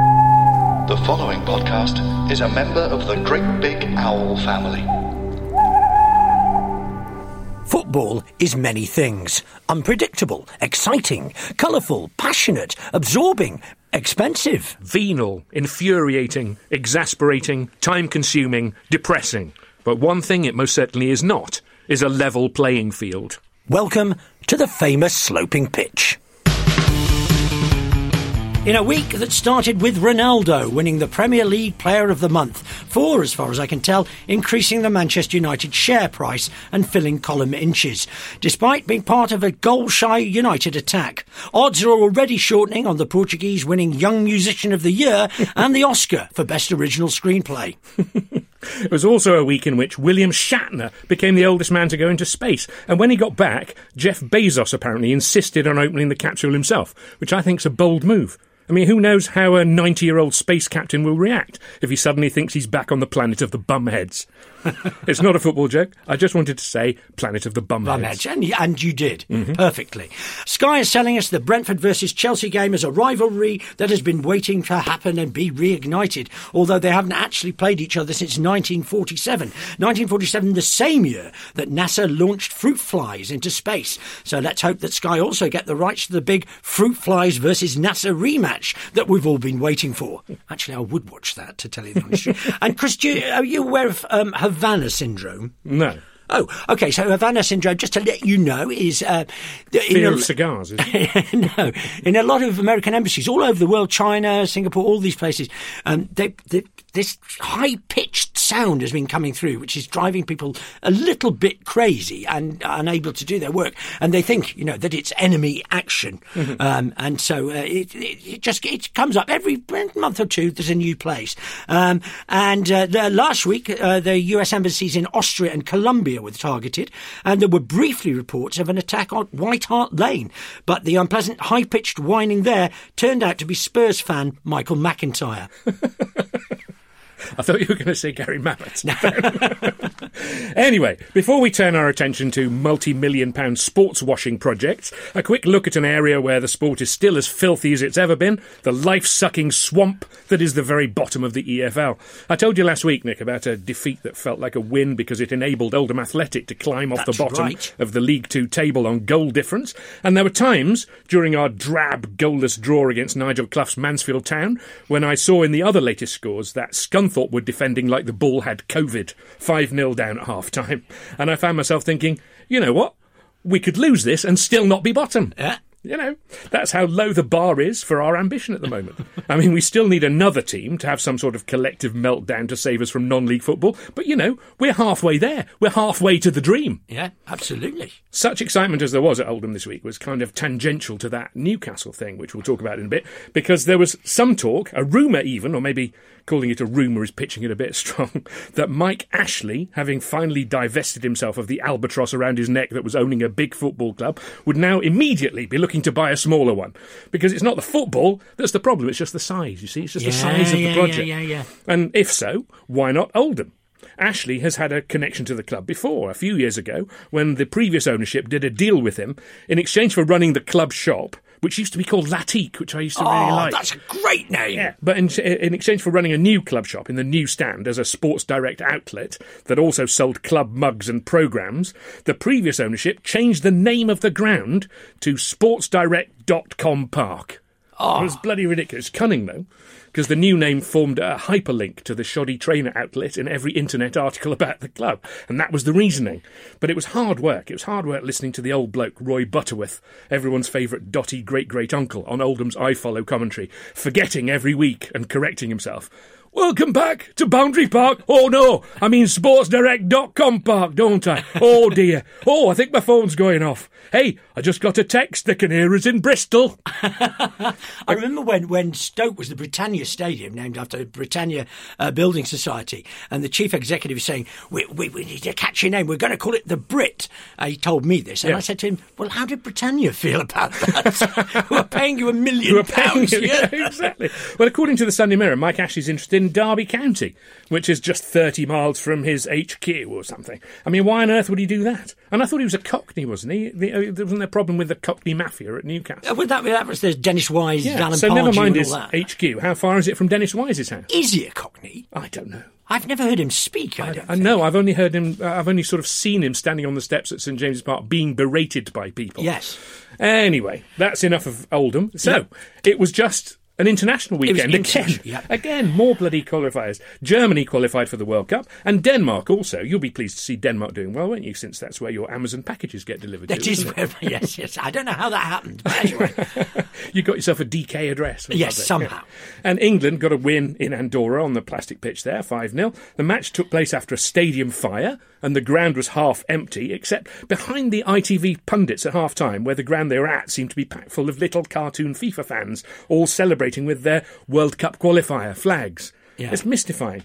The following podcast is a member of the Great Big Owl family. Football is many things unpredictable, exciting, colourful, passionate, absorbing, expensive. Venal, infuriating, exasperating, time consuming, depressing. But one thing it most certainly is not is a level playing field. Welcome to the famous sloping pitch. In a week that started with Ronaldo winning the Premier League Player of the Month, for, as far as I can tell, increasing the Manchester United share price and filling column inches, despite being part of a goal shy United attack. Odds are already shortening on the Portuguese winning Young Musician of the Year and the Oscar for Best Original Screenplay. It was also a week in which William Shatner became the oldest man to go into space, and when he got back, Jeff Bezos apparently insisted on opening the capsule himself, which I think's a bold move. I mean, who knows how a 90 year old space captain will react if he suddenly thinks he's back on the planet of the bumheads? it's not a football joke. I just wanted to say planet of the bumheads. Bumheads, and, and you did perfectly. Sky is selling us the Brentford versus Chelsea game as a rivalry that has been waiting to happen and be reignited, although they haven't actually played each other since 1947. 1947, the same year that NASA launched fruit flies into space. So let's hope that Sky also get the rights to the big fruit flies versus NASA rematch that we've all been waiting for. Actually, I would watch that, to tell you the honest truth. And Chris, do you, are you aware of um, Havana syndrome? No. Oh, okay. So Havana syndrome, just to let you know, is uh, in Fear a- of cigars, no, in a lot of American embassies all over the world, China, Singapore, all these places, um, they, they, this high pitched sound has been coming through, which is driving people a little bit crazy and unable to do their work. And they think, you know, that it's enemy action, um, and so uh, it, it, it just it comes up every month or two. There's a new place, um, and uh, the, last week uh, the U.S. embassies in Austria and Colombia were targeted, and there were briefly reports of an attack on White Hart Lane. But the unpleasant, high pitched whining there turned out to be Spurs fan Michael McIntyre. I thought you were going to say Gary Mabbutt. anyway, before we turn our attention to multi million pound sports washing projects, a quick look at an area where the sport is still as filthy as it's ever been the life sucking swamp that is the very bottom of the EFL. I told you last week, Nick, about a defeat that felt like a win because it enabled Oldham Athletic to climb off That's the bottom right. of the League Two table on goal difference. And there were times during our drab, goalless draw against Nigel Clough's Mansfield Town when I saw in the other latest scores that Scunthorpe were defending like the ball had COVID, 5 0 down at half time. And I found myself thinking, you know what? We could lose this and still not be bottom. Yeah. You know, that's how low the bar is for our ambition at the moment. I mean, we still need another team to have some sort of collective meltdown to save us from non league football, but you know, we're halfway there. We're halfway to the dream. Yeah, absolutely. Such excitement as there was at Oldham this week was kind of tangential to that Newcastle thing, which we'll talk about in a bit, because there was some talk, a rumour even, or maybe calling it a rumour is pitching it a bit strong, that Mike Ashley, having finally divested himself of the albatross around his neck that was owning a big football club, would now immediately be looking to buy a smaller one. Because it's not the football that's the problem, it's just the size, you see? It's just the Yeah, size of yeah, the project. yeah, yeah, yeah. And if so, why not Oldham? Ashley has had a connection to the club before, a few years ago, when the previous ownership did a deal with him in exchange for running the club shop, which used to be called Latique, which I used to really Oh, like. that's a great name. Yeah, but in, in exchange for running a new club shop in the new stand as a Sports Direct outlet that also sold club mugs and programs, the previous ownership changed the name of the ground to sportsdirect.com park. Ah. It was bloody ridiculous. Cunning, though, because the new name formed a hyperlink to the shoddy trainer outlet in every internet article about the club, and that was the reasoning. But it was hard work. It was hard work listening to the old bloke, Roy Butterworth, everyone's favourite dotty great great uncle, on Oldham's iFollow commentary, forgetting every week and correcting himself. Welcome back to Boundary Park. Oh no, I mean sportsdirect.com park, don't I? Oh dear. Oh, I think my phone's going off. Hey, I just got a text The can hear in Bristol. I remember when, when Stoke was the Britannia Stadium, named after the Britannia uh, Building Society, and the chief executive was saying, we, we, we need a catchy name, we're going to call it the Brit. Uh, he told me this, and Yeah. I said to him, well, how did Britannia feel about that? We're paying you a million Who are paying pounds? you. Yeah, exactly. Well, according to the Sunday Mirror, Mike Ashley's interested in Derby County, which is just 30 miles from his HQ or something. I mean, why on earth would he do that? And I thought he was a Cockney, wasn't he? The, uh, there wasn't a problem with the Cockney Mafia at Newcastle. Uh, well, that, that was the Dennis Wise, Alan so never mind his. HQ. How far is it from Dennis Wise's house? Is he a Cockney? I don't know. I've never heard him speak. I, don't I know. I've only heard him. Uh, I've only sort of seen him standing on the steps at St James's Park, being berated by people. Yes. Anyway, that's enough of Oldham. So it was just an international weekend again. yeah. Again, more bloody qualifiers. Germany qualified for the World Cup, and Denmark also. You'll be pleased to see Denmark doing well, won't you? Since that's where your Amazon packages get delivered. That to, is where, yes, yes. I don't know how that happened. But anyway, you got yourself a DK address. Yes, somehow. And England got a win in Andorra on the plastic pitch there, 5 0. The match took place after a stadium fire, and the ground was half empty, except behind the ITV pundits at half time, where the ground they were at seemed to be packed full of little cartoon FIFA fans, all celebrating with their World Cup qualifier flags. Yeah. It's mystifying.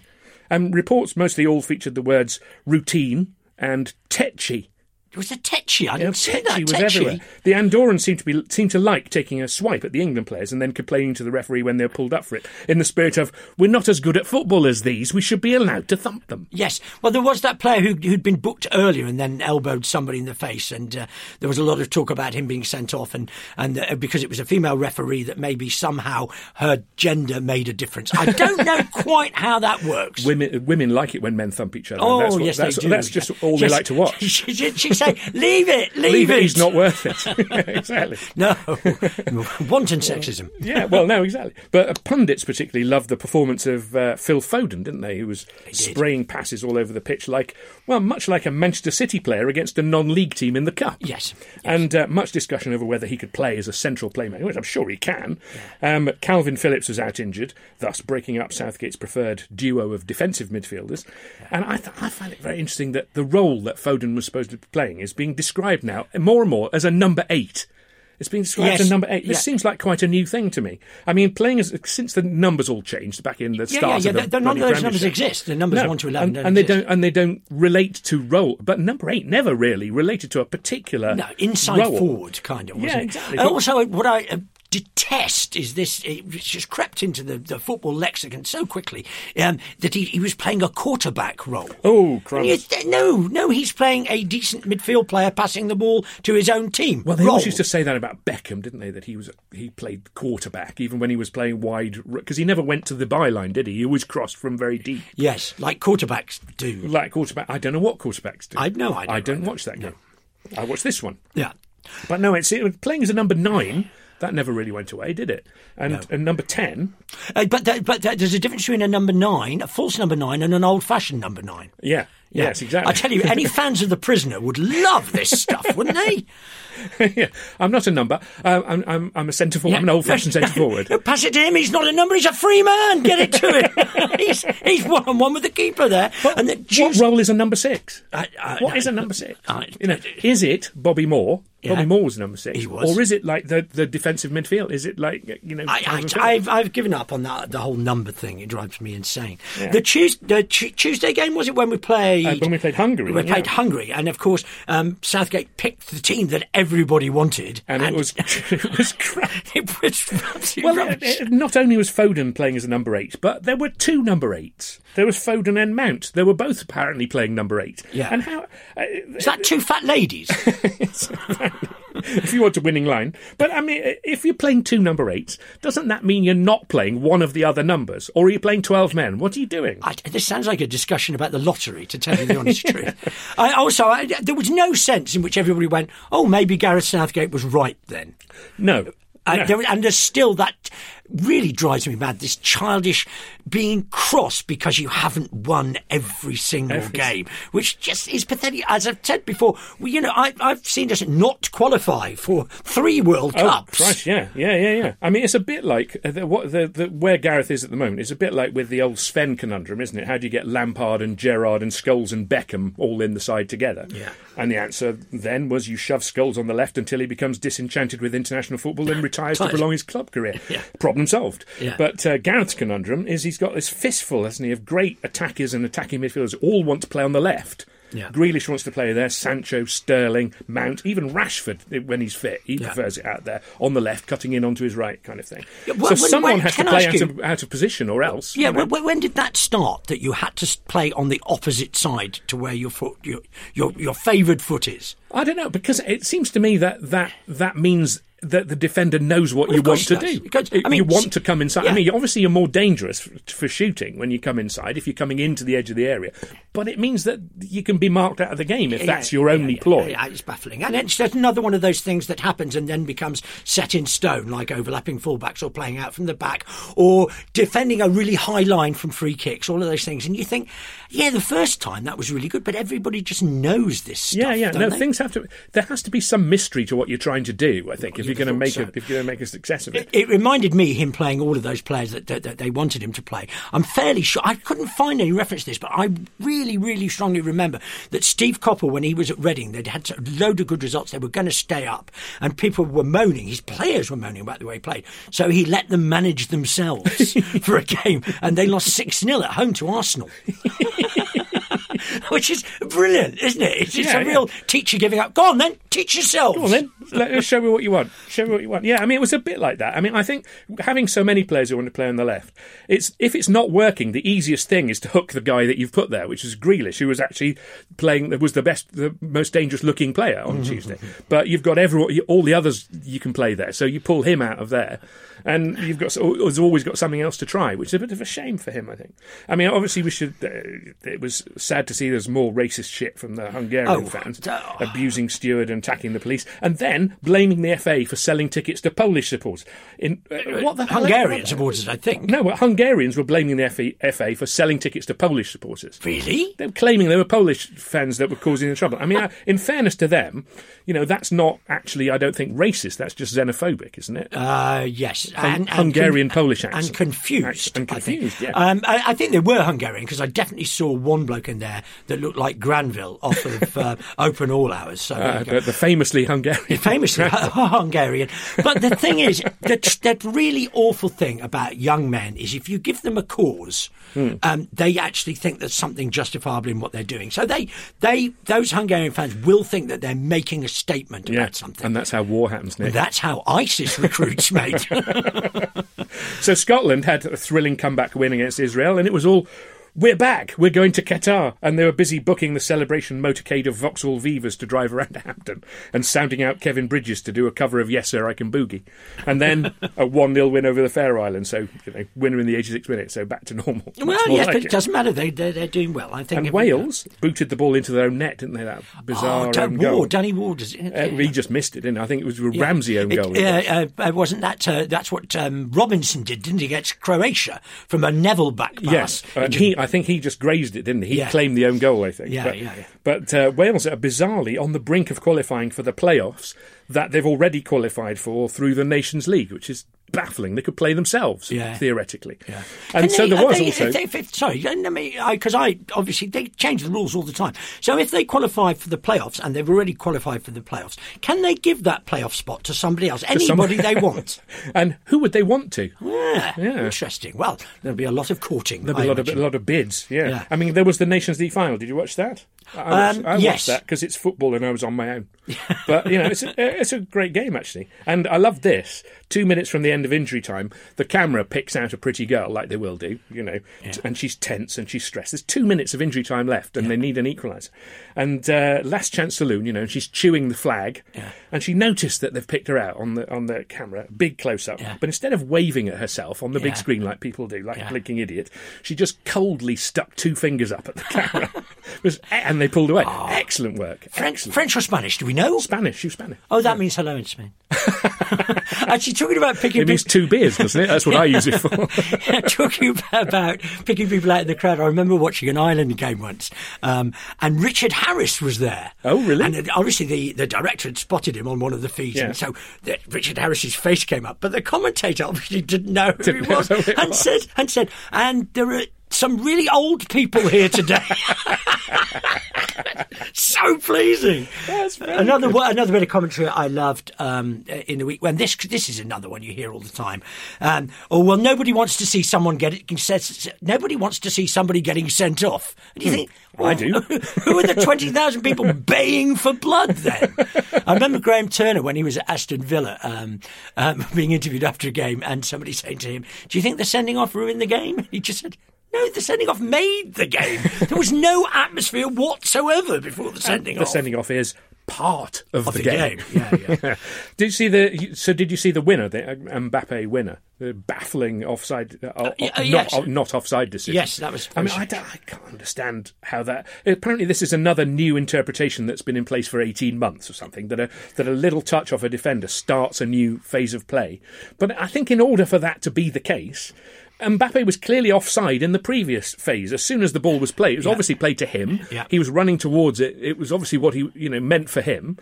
And reports mostly all featured the words routine and tetchy. It was a Tetchy. I Yeah, didn't see that. Was Tetchy. everywhere. The Andorrans seemed to be seemed to like taking a swipe at the England players and then complaining to the referee when they were pulled up for it, in the spirit of "We're not as good at football as these. We should be allowed to thump them." Yes. Well, there was that player who, who'd been booked earlier and then elbowed somebody in the face, and uh, there was a lot of talk about him being sent off, and and uh, because it was a female referee, that maybe somehow her gender made a difference. I don't know quite how that works. Women women like it when men thump each other. Oh that's what- yes, that's, they do. That's just all Yes. they like to watch. She, she, she say, "Leave it, leave, Leave it. He's not worth it. exactly. No, wanton sexism. Yeah, well, no, exactly. But uh, pundits particularly loved the performance of uh, Phil Foden, didn't they? Who was spraying passes all over the pitch, like well, much like a Manchester City player against a non-league team in the cup. Yes, and uh, much discussion over whether he could play as a central playmaker, which I'm sure he can. Um, Kalvin Phillips was out injured, thus breaking up Southgate's preferred duo of defensive midfielders. And I, th- I find it very interesting that the role that Foden was supposed to be playing is being described now more and more as a number eight. It's being described Yes. as a number eight. This Yeah. seems like quite a new thing to me. I mean, playing as since the numbers all changed back in the Yeah, start yeah, yeah. of the, none of those numbers exist. The numbers No, one to eleven and, don't and they don't and they don't relate to role. But number eight never really related to a particular No, inside role. forward kind of. Wasn't Yeah, it? exactly. And also, what I uh, detest is this. It just crept into the, the football lexicon so quickly um, that he, he was playing a quarterback role. Oh, crumbs. no, no, he's playing a decent midfield player, passing the ball to his own team. Well, they role. always used to say that about Beckham, didn't they? That he was he played quarterback even when he was playing wide because he never went to the byline, did he? He always crossed from very deep, Yes, like quarterbacks do. like quarterback. I don't know what quarterbacks do. I've no idea I don't watch that game. I watch this one, Yeah. but no, it's it, playing as a number nine. That never really went away, did it? And, and number ten, Uh, but that, but that, there's a difference between a number nine, a false number nine, and an old-fashioned number nine. yeah, Yeah. yes, exactly. I tell you, any fans of the prisoner would love this stuff, wouldn't they? yeah, I'm not a number. Um, I'm, I'm I'm a centre forward. I'm an old-fashioned centre forward. Pass it to him. He's not a number. He's a free man. Get it to him. he's he's one on one with the keeper there. and the What role is a number six? I- I- What no. is a number six? You know, is it Bobby Moore? Yeah. Bobby Moore was number six, He was. or is it like the, the defensive midfield? Is it like you know? I, I, I've, I've given up on that the whole number thing. It drives me insane. The, Tues, the Tu- Tuesday game was it when we played? Uh, when we played Hungary, We played. Hungary, and of course um, Southgate picked the team that everybody wanted, and, it was it was crap. it was Well, it- it- not only was Foden playing as a number eight, but there were two number eights. There was Foden and Mount. They were both apparently playing number eight. Yeah. And how? Uh, Is that two fat ladies? if you want a winning line, but I mean, if you're playing two number eights, doesn't that mean you're not playing one of the other numbers, or are you playing twelve men? What are you doing? I, this sounds like a discussion about the lottery, to tell you the honest truth. I, also, I, there was no sense in which everybody went, "Oh, maybe Gareth Southgate was right then." No. Uh, Yeah. there- and there's still that really drives me mad. This childish being cross because you haven't won every single Every- game, which just is pathetic. As I've said before, well, you know, I, I've seen us not qualify for three World Oh, Cups. Christ, yeah, yeah, yeah, yeah. I mean, it's a bit like uh, the, what the, the where Gareth is at the moment. It's a bit like with the old Sven conundrum, isn't it? How do you get Lampard and Gerrard and Scholes and Beckham all in the side together? Yeah. And the answer then was you shove Scholes on the left until he becomes disenchanted with international football and retires to prolong his club career. Yeah. Problem solved. Yeah. But uh, Gareth's conundrum is he's got this fistful, hasn't he, of great attackers and attacking midfielders all want to play on the left. Yeah. Grealish wants to play there. Sancho, Sterling, Mount, even Rashford when he's fit, he Yeah. prefers it out there on the left, cutting in onto his right, kind of thing. Yeah, so when- someone when- has to play out of, out of position, or else. Yeah, you know. when, when did that start? That you had to play on the opposite side to where your foot, your your, your favoured foot is. I don't know because it seems to me that that that means that the defender knows what Well, you want to do. I you want to come inside. yeah. I mean, obviously you're more dangerous for, for shooting when you come inside if you're coming into the edge of the area. But it means that you can be marked out of the game if that's your yeah, only yeah, ploy. Yeah, it's baffling. And it's just another one of those things that happens and then becomes set in stone, like overlapping fullbacks or playing out from the back or defending a really high line from free kicks, all of those things. And you think, yeah, the first time that was really good, but everybody just knows this stuff. Yeah, yeah. No, they? things have to. There has to be some mystery to what you're trying to do. I think if you're going to make thought a if you're going to make a success of it. It reminded me him playing all of those players that, that, that they wanted him to play. I'm fairly sure I couldn't find any reference to this, but I really, really strongly remember that Steve Coppell, when he was at Reading, they'd had a load of good results. They were going to stay up, and people were moaning. His players were moaning about the way he played, so he let them manage themselves for a game, and they lost six 0 at home to Arsenal. Which is brilliant, isn't it? It's, it's Yeah, a yeah. real teacher giving up. Go on then, teach yourself. Go on then, let, show me what you want. Show me what you want. Yeah, I mean, it was a bit like that. I mean, I think having so many players who want to play on the left, it's if it's not working, the easiest thing is to hook the guy that you've put there, which is Grealish, who was actually playing, that was the best, the most dangerous looking player on Tuesday. But you've got everyone, all the others you can play there, so you pull him out of there. And you've got, has always got something else to try, which is a bit of a shame for him, I think. I mean, obviously, we should. Uh, it was sad to see there's more racist shit from the Hungarian Oh, fans oh. abusing steward and attacking the police, and then blaming the FA for selling tickets to Polish supporters. In uh, what the hell- Hungarian what- supporters, I think. No, well, Hungarians were blaming the FA, FA for selling tickets to Polish supporters. Really? They were claiming they were Polish fans that were causing the trouble. I mean, uh, in fairness to them, you know, that's not actually, I don't think, racist. That's just xenophobic, isn't it? Uh, yes, Hung- Hungarian Polish and accent. confused. And I think. confused, yeah. Um, I, I think they were Hungarian because I definitely saw one bloke in there that looked like Granville off of uh, Open All Hours. So Uh, the, the famously Hungarian. famously Hungarian. But the thing is, the, the really awful thing about young men is if you give them a cause, Hmm. um, they actually think there's something justifiable in what they're doing. So they, they, those Hungarian fans will think that they're making a statement yeah, about something. and that's how war happens, Nick. That's how ISIS recruits, mate. So Scotland had a thrilling comeback win against Israel, and it was all. We're back. We're going to Qatar, and they were busy booking the celebration motorcade of Vauxhall Vivas to drive around Hampden, and sounding out Kevin Bridges to do a cover of Yes Sir I Can Boogie, and then a one 0 win over the Faroe Islands. So you know, winner in the 86 minutes. So back to normal. Well, yes, like but it it. doesn't matter. They, they're, they're doing well. I think. And Wales booted the ball into their own net, didn't they? That bizarre Oh, own goal. Ward, Danny Ward. Uh, he just missed it, didn't he? I think it was a Ramsey own It- goal. uh, uh, uh, wasn't that? Uh, that's what um, Robinson did, didn't he, against Croatia from a Neville back pass? Yes, and he, I think he just grazed it, didn't he? He Yeah. claimed the own goal, I think. Yeah, but, yeah, yeah. But uh, Wales are bizarrely on the brink of qualifying for the playoffs that they've already qualified for through the Nations League, which is baffling. They could play themselves, Yeah. theoretically. Yeah. And Can so there was they- also. if they- sorry, let me because I, obviously they change the rules all the time. So if they qualify for the playoffs and they've already qualified for the playoffs, can they give that playoff spot to somebody else, anybody they want? and who would they want to? Yeah, Yeah. interesting. Well, there'll be a lot of courting. There'll be I a lot of, a lot of bids, yeah. Yeah. I mean, there was the Nations League final. Did you watch that? I watched, Um, I watched yes. that because it's football and I was on my own. but you know, it's a, it's a great game actually, and I love this. Two minutes from the end of injury time, the camera picks out a pretty girl, like they will do, you know, t- and she's tense and she's stressed. There's two minutes of injury time left, and they need an equaliser. And uh, last chance saloon, you know, and she's chewing the flag, and she noticed that they've picked her out on the on the camera, big close up. Yeah. But instead of waving at herself on the big screen like people do, like Yeah. a blinking idiot, she just coldly stuck two fingers up at the camera. Was, and and they pulled away. Excellent work. French, Excellent. French or Spanish? Do we know? Spanish. You Spanish. Oh, that means hello in Spain. Actually, talking about picking It means two beers, doesn't it? That's what I use it for. talking about, picking people out in the crowd. I remember watching an Ireland game once, um, and Richard Harris was there. Oh, really? And uh, obviously, the, the director had spotted him on one of the feeds, Yeah. and so the, Richard Harris's face came up, but the commentator obviously didn't know who Didn't he was, and was. said, and said, and there are some really old people here today. so pleasing. Another one- another bit of commentary I loved um, in the week. When this this is another one you hear all the time. Um, oh well, nobody wants to see someone get it. Says, nobody wants to see somebody getting sent off. And you think, Hmm. I do. who are the twenty thousand people baying for blood? Then I remember Graham Turner when he was at Aston Villa um, um, being interviewed after a game, and somebody saying to him, "Do you think the sending off ruined the game?" He just said. No, the sending off made the game. There was no atmosphere whatsoever before the sending the off. The sending off is part of, Of the, the game. game. Yeah, yeah. did you see the? So did you see the winner, the uh, Mbappe winner, the baffling offside, uh, uh, uh, not, yes. not offside decision? Yes, that was- I mean, I, don't- I can't understand how that. Apparently, this is another new interpretation that's been in place for eighteen months or something. That a that a little touch off a defender starts a new phase of play. But I think in order for that to be the case. Mbappe was clearly offside in the previous phase. As soon as the ball was played, it was obviously played to him. Yeah. He was running towards it. It was obviously what he, you know, meant for him.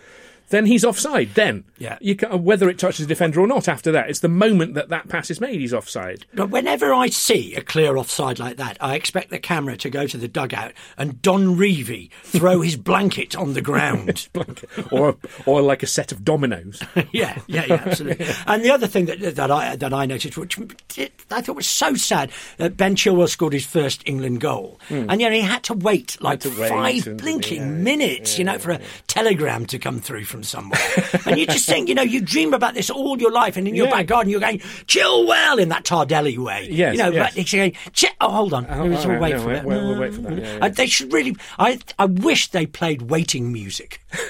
Then he's offside. Then, Yeah. you can, whether it touches the defender or not. After that, it's the moment that that pass is made. He's offside. But whenever I see a clear offside like that, I expect the camera to go to the dugout and Don Revie throw his blanket on the ground. or or like a set of dominoes. yeah, yeah, yeah, absolutely. And the other thing that that I that I noticed, which I thought was so sad, that Ben Chilwell scored his first England goal, hmm. and you know he had to wait like to wait five and- blinking yeah, minutes, you know, for a telegram to come through from somewhere. and you just think, you know, you dream about this all your life, and in your Yeah. back garden you're going Chilwell in that Tardelli way. Yes, you know, yes. but it's going. Oh, hold on, Oh, we'll wait for we'll- that. we'll- we'll wait for that, yeah, yeah. They should really. I I wish they played waiting music.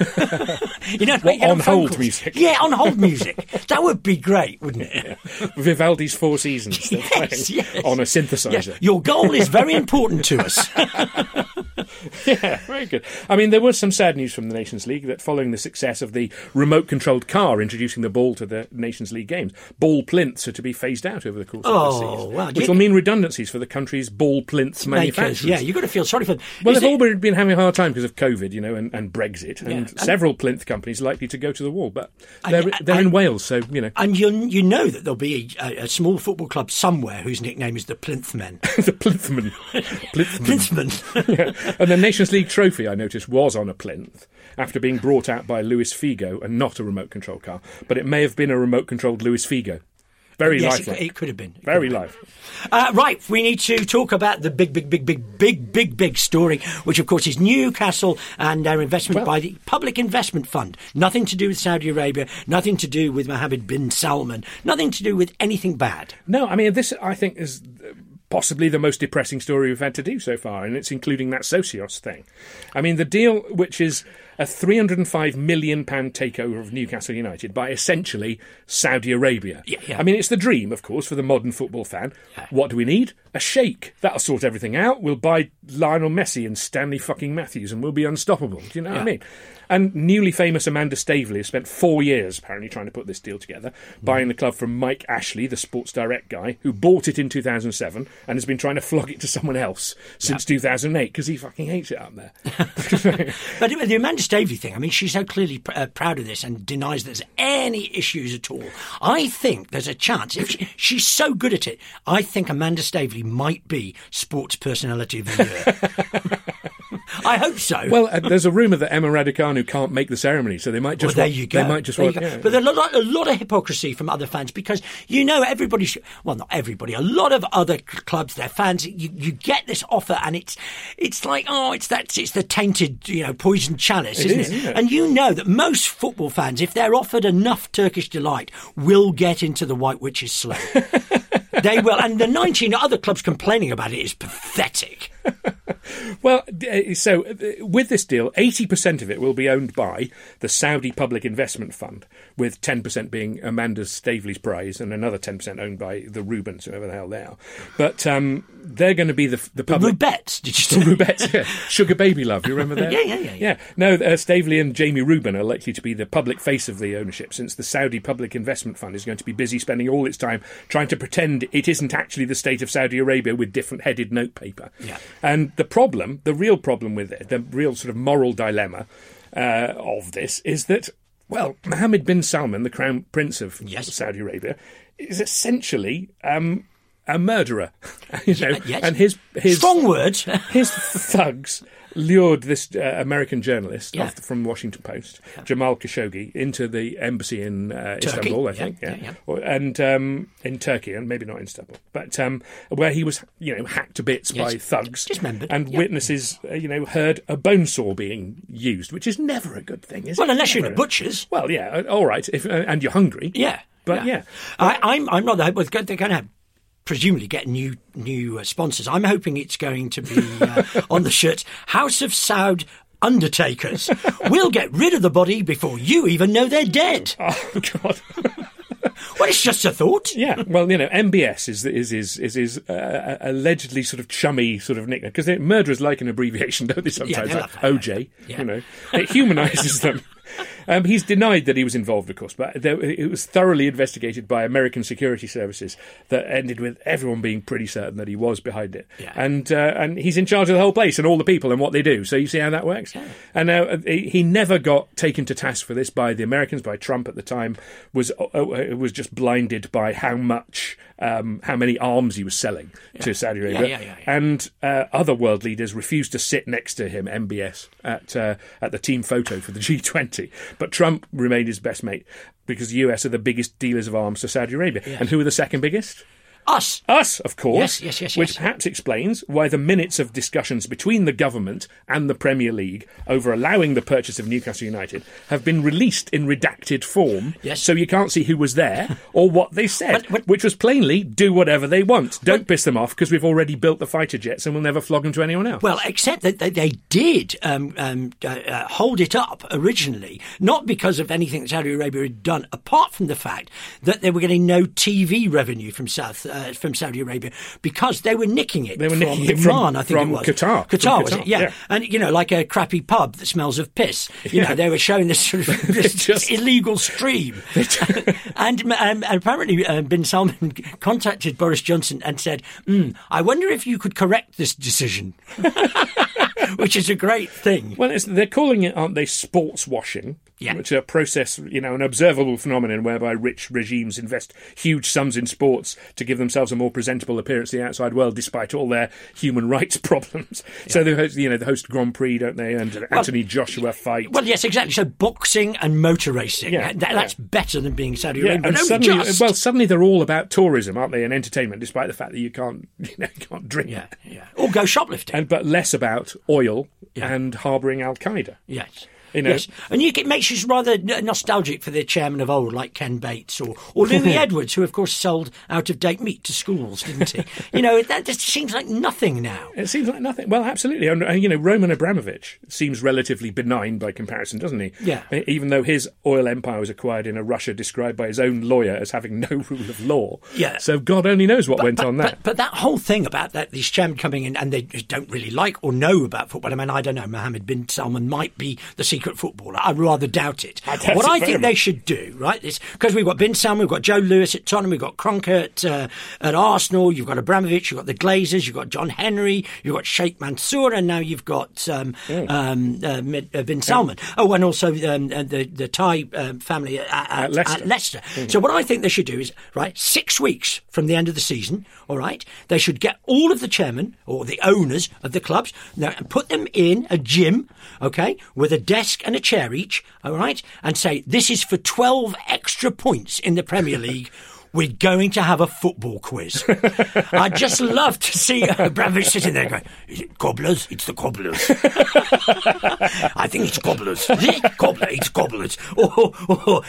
you know, What, on hold calls. music? Yeah, on hold music. That would be great, wouldn't it? Vivaldi's Four Seasons Yes, yes. on a Yeah, synthesizer. your goal is very important to us. Yeah, very good. I mean, there was some sad news from the Nations League that following the success of the remote controlled car introducing the ball to the Nations League games, ball plinths are to be phased out over the course Oh, of the oh, season. wow. Which you- will mean redundancies for the country's ball plinth manufacturers. yeah, you've got to feel sorry for them. Well, Is they've it- all been having a hard time because of COVID, you know, and, and Brexit, and Yeah, and- several plinth companies likely to go to the wall. But they're, and- they're in Wales, so, you know, and you you know that there'll be a, a small football club somewhere whose nickname is the Plinth Men. the Plinthman. Plinthman. Plinthman. Yeah. And the Nations League trophy, I noticed, was on a plinth after being brought out by Luis Figo and not a remote control car. But it may have been a remote controlled Luis Figo. Very yes, it, lifelike. it could have been. It Very lifelike. Uh, right, we need to talk about the big, big, big, big, big, big, big story, which of course is Newcastle and their investment Well- by the Public Investment Fund. Nothing to do with Saudi Arabia, nothing to do with Mohammed bin Salman, nothing to do with anything bad. No, I mean, this, I think, is possibly the most depressing story we've had to do so far, and it's including that Socios thing. I mean, the deal, which is a £305 million takeover of Newcastle United by essentially Saudi Arabia. Yeah, yeah. I mean, it's the dream, of course, for the modern football fan. What do we need? A sheikh. That'll sort everything out. We'll buy Lionel Messi and Stanley fucking Matthews, and we'll be unstoppable. Do you know what I mean? And newly famous Amanda Staveley has spent four years apparently trying to put this deal together, hmm. buying the club from Mike Ashley, the Sports Direct guy, who bought it in 2007 and has been trying to flog it to someone else since 2008 because he fucking hates it up there. But the Amanda Staveley thing, I mean, she's so clearly pr- uh, proud of this and denies there's any issues at all. I think there's a chance, if she, she's so good at it, I think Amanda Staveley might be Sports Personality of the Year. I hope so. well, uh, there's a rumour that Emma Raducanu can't make the ceremony, so they might just well, there you go. They might just There you want, go. yeah. But there's a lot, a lot of hypocrisy from other fans because you know everybody. Well, not everybody. A lot of other clubs, their fans. You, you get this offer, and it's it's like oh, it's that it's the tainted, you know, poisoned chalice, It isn't is, it? isn't it? And you know that most football fans, if they're offered enough Turkish delight, will get into the White Witch's sleigh. they will, and the 19 other clubs complaining about it is pathetic. Well, uh, so uh, with this deal, 80% of it will be owned by the Saudi Public Investment Fund, with 10% being Amanda Staveley's prize and another 10% owned by the Reubens, whoever the hell they are. But um, they're going to be the, the The public. Rubettes, did you The say? Rubettes, yeah. Sugar Baby Love, you remember that? Yeah, yeah, yeah, yeah. No, uh, Staveley and Jamie Reuben are likely to be the public face of the ownership since the Saudi Public Investment Fund is going to be busy spending all its time trying to pretend it isn't actually the state of Saudi Arabia with different headed notepaper. Yeah. And the problem, the real problem with it, the real sort of moral dilemma uh, of this is that, well, Mohammed bin Salman, the Crown Prince of Yes. Saudi Arabia, is essentially um, a murderer. you know, yes. and his his Strong words. his thugs lured this uh, American journalist Yeah. off from the Washington Post, Jamal Khashoggi, into the embassy in uh, Istanbul, I Yeah, think, yeah, yeah. Or- and um, in Turkey, and maybe not in Istanbul, but um, where he was, you know, hacked to bits by Yes. thugs, Dismembered, and yeah. witnesses, uh, you know, heard a bone saw being used, which is never a good thing, is well, it? unless you're in a butcher's. Well, yeah, uh, all right, if, uh, and you're hungry, Yeah. But, yeah. I, I'm, I'm not. Well, they're going to have presumably get new new uh, sponsors. I'm hoping it's going to be uh, on the shirt House of Saud Undertakers. we'll get rid of the body before you even know they're dead. Oh God. Well, it's just a thought. Yeah, well, you know, MBS is is is is, is uh, allegedly sort of chummy sort of nickname because murderers like an abbreviation, don't they? Sometimes they like OJ, yeah. you know, it humanises them. Um, he's denied that he was involved, of course, but there, it was thoroughly investigated by American security services that ended with everyone being pretty certain that he was behind it. Yeah. And uh, and he's in charge of the whole place and all the people and what they do. So you see how that works. And now uh, he never got taken to task for this by the Americans, by Trump at the time. Was uh, uh, was just blinded by how much. Um, how many arms he was selling to Saudi Arabia, yeah, yeah, yeah. and uh, other world leaders refused to sit next to him, MBS, at uh, at the team photo for the G20. But Trump remained his best mate because the US are the biggest dealers of arms to Saudi Arabia, and who are the second biggest? Us. Us, of course. Yes, yes, yes, Which yes. perhaps explains why the minutes of discussions between the government and the Premier League over allowing the purchase of Newcastle United have been released in redacted form. Yes. So you can't see who was there or what they said, But- but- which was plainly do whatever they want. Don't piss them off because we've already built the fighter jets and we'll never flog them to anyone else. Well, except that they, they did um, um, uh, uh, hold it up originally, not because of anything that Saudi Arabia had done, apart from the fact that they were getting no TV revenue from South uh, from Saudi Arabia because they were nicking it They were from nicking it Iran, from- I think it was Qatar. From Qatar, was it? Yeah. yeah. and you know, like a crappy pub that smells of piss. You Yeah. know, they were showing this sort of this just- illegal stream, and, um, and apparently uh, Bin Salman contacted Boris Johnson and said, mm, "I wonder if you could correct this decision." which is a great thing. Well, they're calling it, aren't they, sports washing? Yeah. Which is a process, you know, an observable phenomenon whereby rich regimes invest huge sums in sports to give themselves a more presentable appearance to the outside world, despite all their human rights problems. So they, host, you know, they host Grand Prix, don't they? And Anthony Joshua fight. Well, yes, exactly. So boxing and motor racing. Yeah, eh, That- that's better than being Saudi yeah, Arabia. but and suddenly, just. well, suddenly they're all about tourism, aren't they, and entertainment, despite the fact that you can't, you know, you can't drink. yeah, yeah. Or go shoplifting. And but less about oil Yeah. and harbouring Al Qaeda. yes. You know- yes, and you get, makes you rather nostalgic for the chairman of old, like Ken Bates or, or Louis Edwards, who of course sold out of date meat to schools, didn't he? you know, that just seems like nothing now. It seems like nothing. Well, absolutely. And, you know, Roman Abramovich seems relatively benign by comparison, doesn't he? Yeah. Even though his oil empire was acquired in a Russia described by his own lawyer as having no rule of law. Yeah. So God only knows what went but, on that. But, but that whole thing about that these chairmen coming in and they don't really like or know about football. I mean, I don't know. Mohammed bin Salman might be the secret footballer. I rather doubt it. I doubt what it I think they should do, right, is because we've got bin Salman, we've got Joe Lewis at Tottenham, we've got Kroenke at, uh, at Arsenal, you've got Abramovich, you've got the Glazers, you've got John Henry, you've got Sheikh Mansour, and now you've got um, um, uh, uh, bin Salman. Oh, and also um, uh, the the Thai um, family at, at, At Leicester. at Leicester. So what I think they should do is right six weeks from the end of the season. All right, they should get all of the chairmen or the owners of the clubs now, and put them in a gym, okay, with a desk and a chair each. All right, and say this is for twelve extra points in the Premier League. We're going to have a football quiz. I'd just love to see uh, Abramovich sitting there going, Is it Cobblers? It's the Cobblers. I think it's Cobblers. Is it? Cobbler, it's Cobblers. Or, or,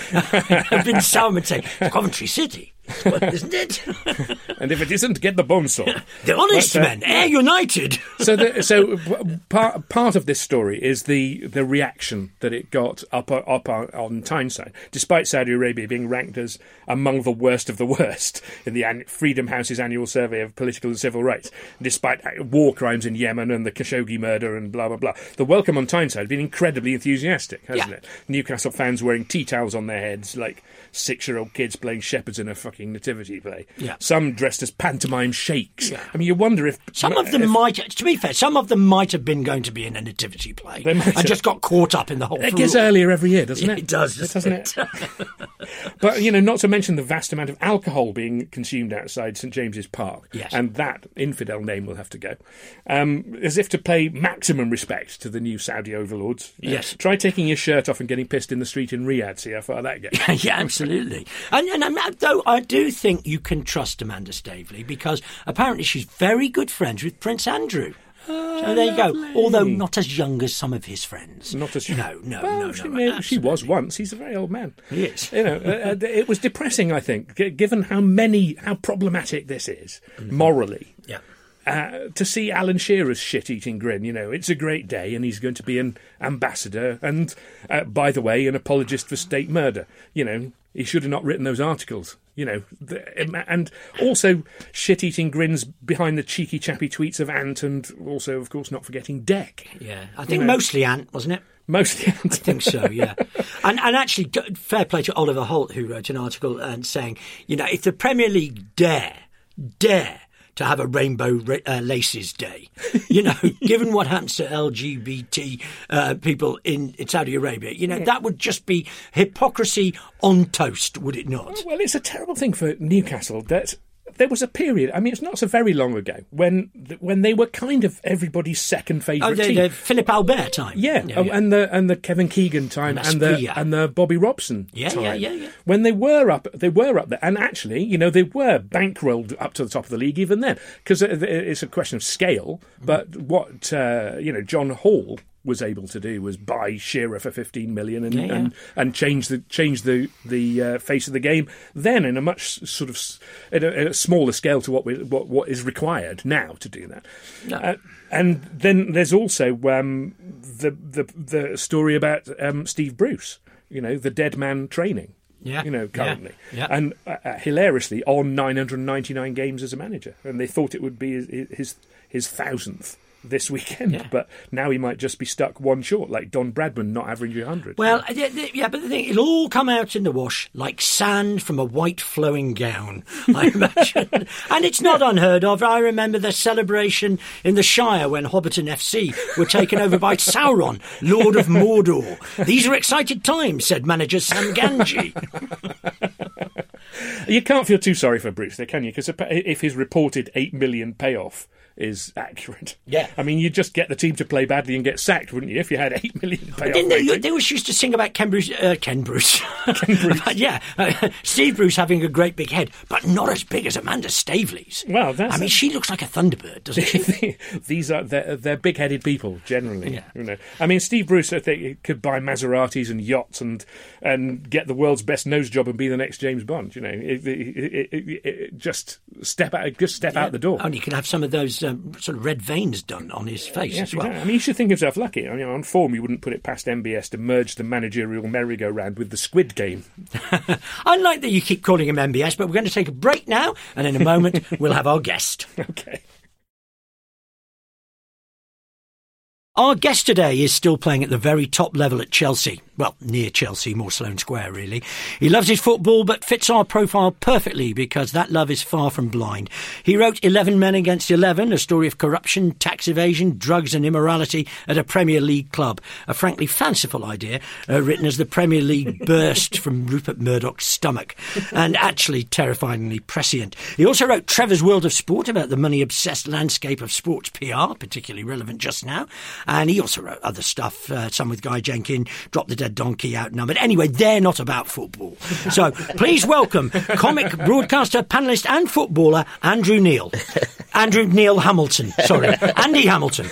or Bin Salman saying, Coventry City. Well, isn't it? and if it isn't, get the bone saw. the honest But, uh, men, Air United. so, the, so part part of this story is the the reaction that it got up up on, on Tyneside, despite Saudi Arabia being ranked as among the worst of the worst in the an- Freedom House's annual survey of political and civil rights, despite uh, war crimes in Yemen and the Khashoggi murder and blah blah blah. The welcome on Tyneside has been incredibly enthusiastic, hasn't Yeah. it? Newcastle fans wearing tea towels on their heads, like six year old kids playing shepherds in a fucking nativity play. Yeah. Some dressed as pantomime sheiks. I mean, you wonder if Some of them if- might, to be fair, some of them might have been going to be in a nativity play They might and have. just got caught up in the whole. It gets earlier every year, doesn't it? It does, doesn't doesn't it? but you know, not to mention the vast amount of alcohol being consumed outside St James's Park, Yes. and that infidel name will have to go, um, as if to pay maximum respect to the new Saudi overlords. Uh, Yes. try taking your shirt off and getting pissed in the street in Riyadh. See how far that gets. yeah, absolutely. And, and, and though I do think you can trust Amanda Staveley because apparently she's very good friends with Prince Andrew. so there you go. Although not as young as some of his friends. Not as no, no, well, no, she, no. she was once. He's a very old man. He is. You know, uh, uh, it was depressing. I think, given how many, how problematic this is morally. Yeah. uh, to see Alan Shearer's shit-eating grin. You know, it's a great day, and he's going to be an ambassador, and uh, by the way, an apologist for state murder. You know, he should have not written those articles. You know, and also shit-eating grins behind the cheeky, chappy tweets of Ant, and also, of course, not forgetting Dec. Yeah, I think know. mostly Ant, wasn't it? Mostly Ant. I think so, yeah. and and actually, fair play to Oliver Holt, who wrote an article and saying, you know, if the Premier League dare, dare to have a rainbow ra- uh, laces day, you know, given what happens to LGBT uh, people in, in Saudi Arabia, you know, that would just be hypocrisy on toast, would it not? Well, it's a terrible thing for Newcastle that there was a period. I mean, it's not so very long ago when when they were kind of everybody's second favourite Oh, the, team. the Philippe Albert time. Yeah, oh, and the and the Kevin Keegan time And and the and the Bobby Robson Yeah, time. yeah, yeah, yeah. When they were up, they were up there, and actually, you know, they were bankrolled up to the top of the league even then because it's a question of scale. But what uh, you know, John Hall was able to do was buy Shearer for fifteen million and Yeah, yeah. and, and change the change the the uh, face of the game. Then in a much sort of at a, at a smaller scale to what we, what what is required now to do that. No. Uh, and then there's also um, the, the the story about um, Steve Bruce, you know, the dead man training. Yeah, You know, currently. yeah. And uh, uh, hilariously on 999 games as a manager. And they thought it would be his his, his thousandth this weekend. Yeah. But now he might just be stuck one short, like Don Bradman not averaging 100. Well, yeah, yeah, yeah, but the thing, it'll all come out in the wash like sand from a white flowing gown, I imagine. and it's not unheard of. I remember the celebration in the Shire when Hobbiton FC were taken over by Sauron, Lord of Mordor. These are excited times, said manager Sam Gamgee. You can't feel too sorry for Bruce, there, can you? Because if his reported eight million payoff is accurate, Yeah. I mean, you'd just get the team to play badly and get sacked, wouldn't you? If you had eight million Didn't they, they always used to sing about Ken Bruce, uh, Ken Bruce, Ken Bruce. yeah, uh, Steve Bruce having a great big head, but not as big as Amanda Staveley's. Well, that's I mean, she looks like a thunderbird, doesn't she? These are they're, they're big-headed people generally. Yeah. You know, I mean, Steve Bruce, I think, could buy Maseratis and yachts and and get the world's best nose job and be the next James Bond. You know, it, it, it, just step out, just step out the door. And you can have some of those um, sort of red veins done on his face Yes, as well. exactly. I mean, you should think himself lucky. I mean, on form, you wouldn't put it past MBS to merge the managerial merry-go-round with the Squid Game. I like that you keep calling him MBS, but we're going to take a break now, and in a moment we'll have our guest. Okay. Our guest today is still playing at the very top level at Chelsea. Well, near Chelsea, more Sloane Square, really. He loves his football, but fits our profile perfectly because that love is far from blind. He wrote 11 Men Against 11, a story of corruption, tax evasion, drugs, and immorality at a Premier League club. A frankly fanciful idea, uh, written as the Premier League burst from Rupert Murdoch's stomach, and actually terrifyingly prescient. He also wrote Trevor's World of Sport about the money obsessed landscape of sports PR, particularly relevant just now. And he also wrote other stuff, uh, some with Guy Jenkin, Drop the Dead Donkey, Outnumbered. Anyway, they're not about football. So please welcome comic, broadcaster, panellist, and footballer Andrew Neil. Andrew Neil Hamilton. Sorry, Andy Hamilton.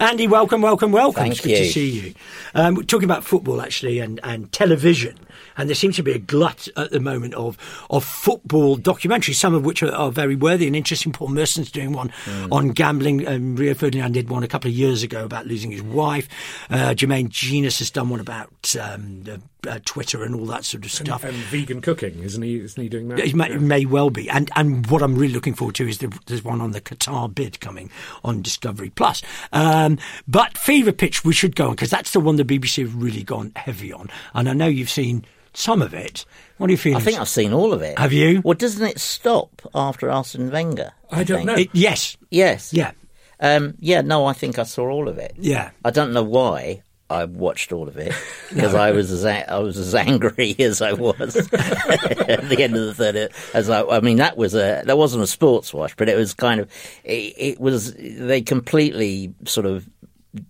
Andy, welcome, welcome, welcome. Thank it's good you. to see you. Um, we're talking about football, actually, and, and television. And there seems to be a glut at the moment of of football documentaries, some of which are, are very worthy and interesting. Paul Merson's doing one on gambling. Um, Rio Ferdinand did one a couple of years ago about losing his wife. Uh, Jermaine Jenas has done one about um, the, uh, Twitter and all that sort of stuff. And vegan cooking, isn't he? Isn't he doing that? It may, it may well be, and and what I'm really looking forward to is the, there's one on the Qatar bid coming on Discovery Plus. Um, but Fever Pitch we should go on because that's the one the BBC have really gone heavy on, and I know you've seen some of it. What do you feel? I think I've seen all of it. Have you? Well, doesn't it stop after Arsene Wenger? I don't think? know. It- yes, Yes. yeah, Um, yeah. No, I think I saw all of it. yeah. I don't know why I watched all of it because I was as a- I was as angry as I was at the end of the third. As I, I mean, that was a that wasn't a sports watch, but it was kind of it, it was they completely sort of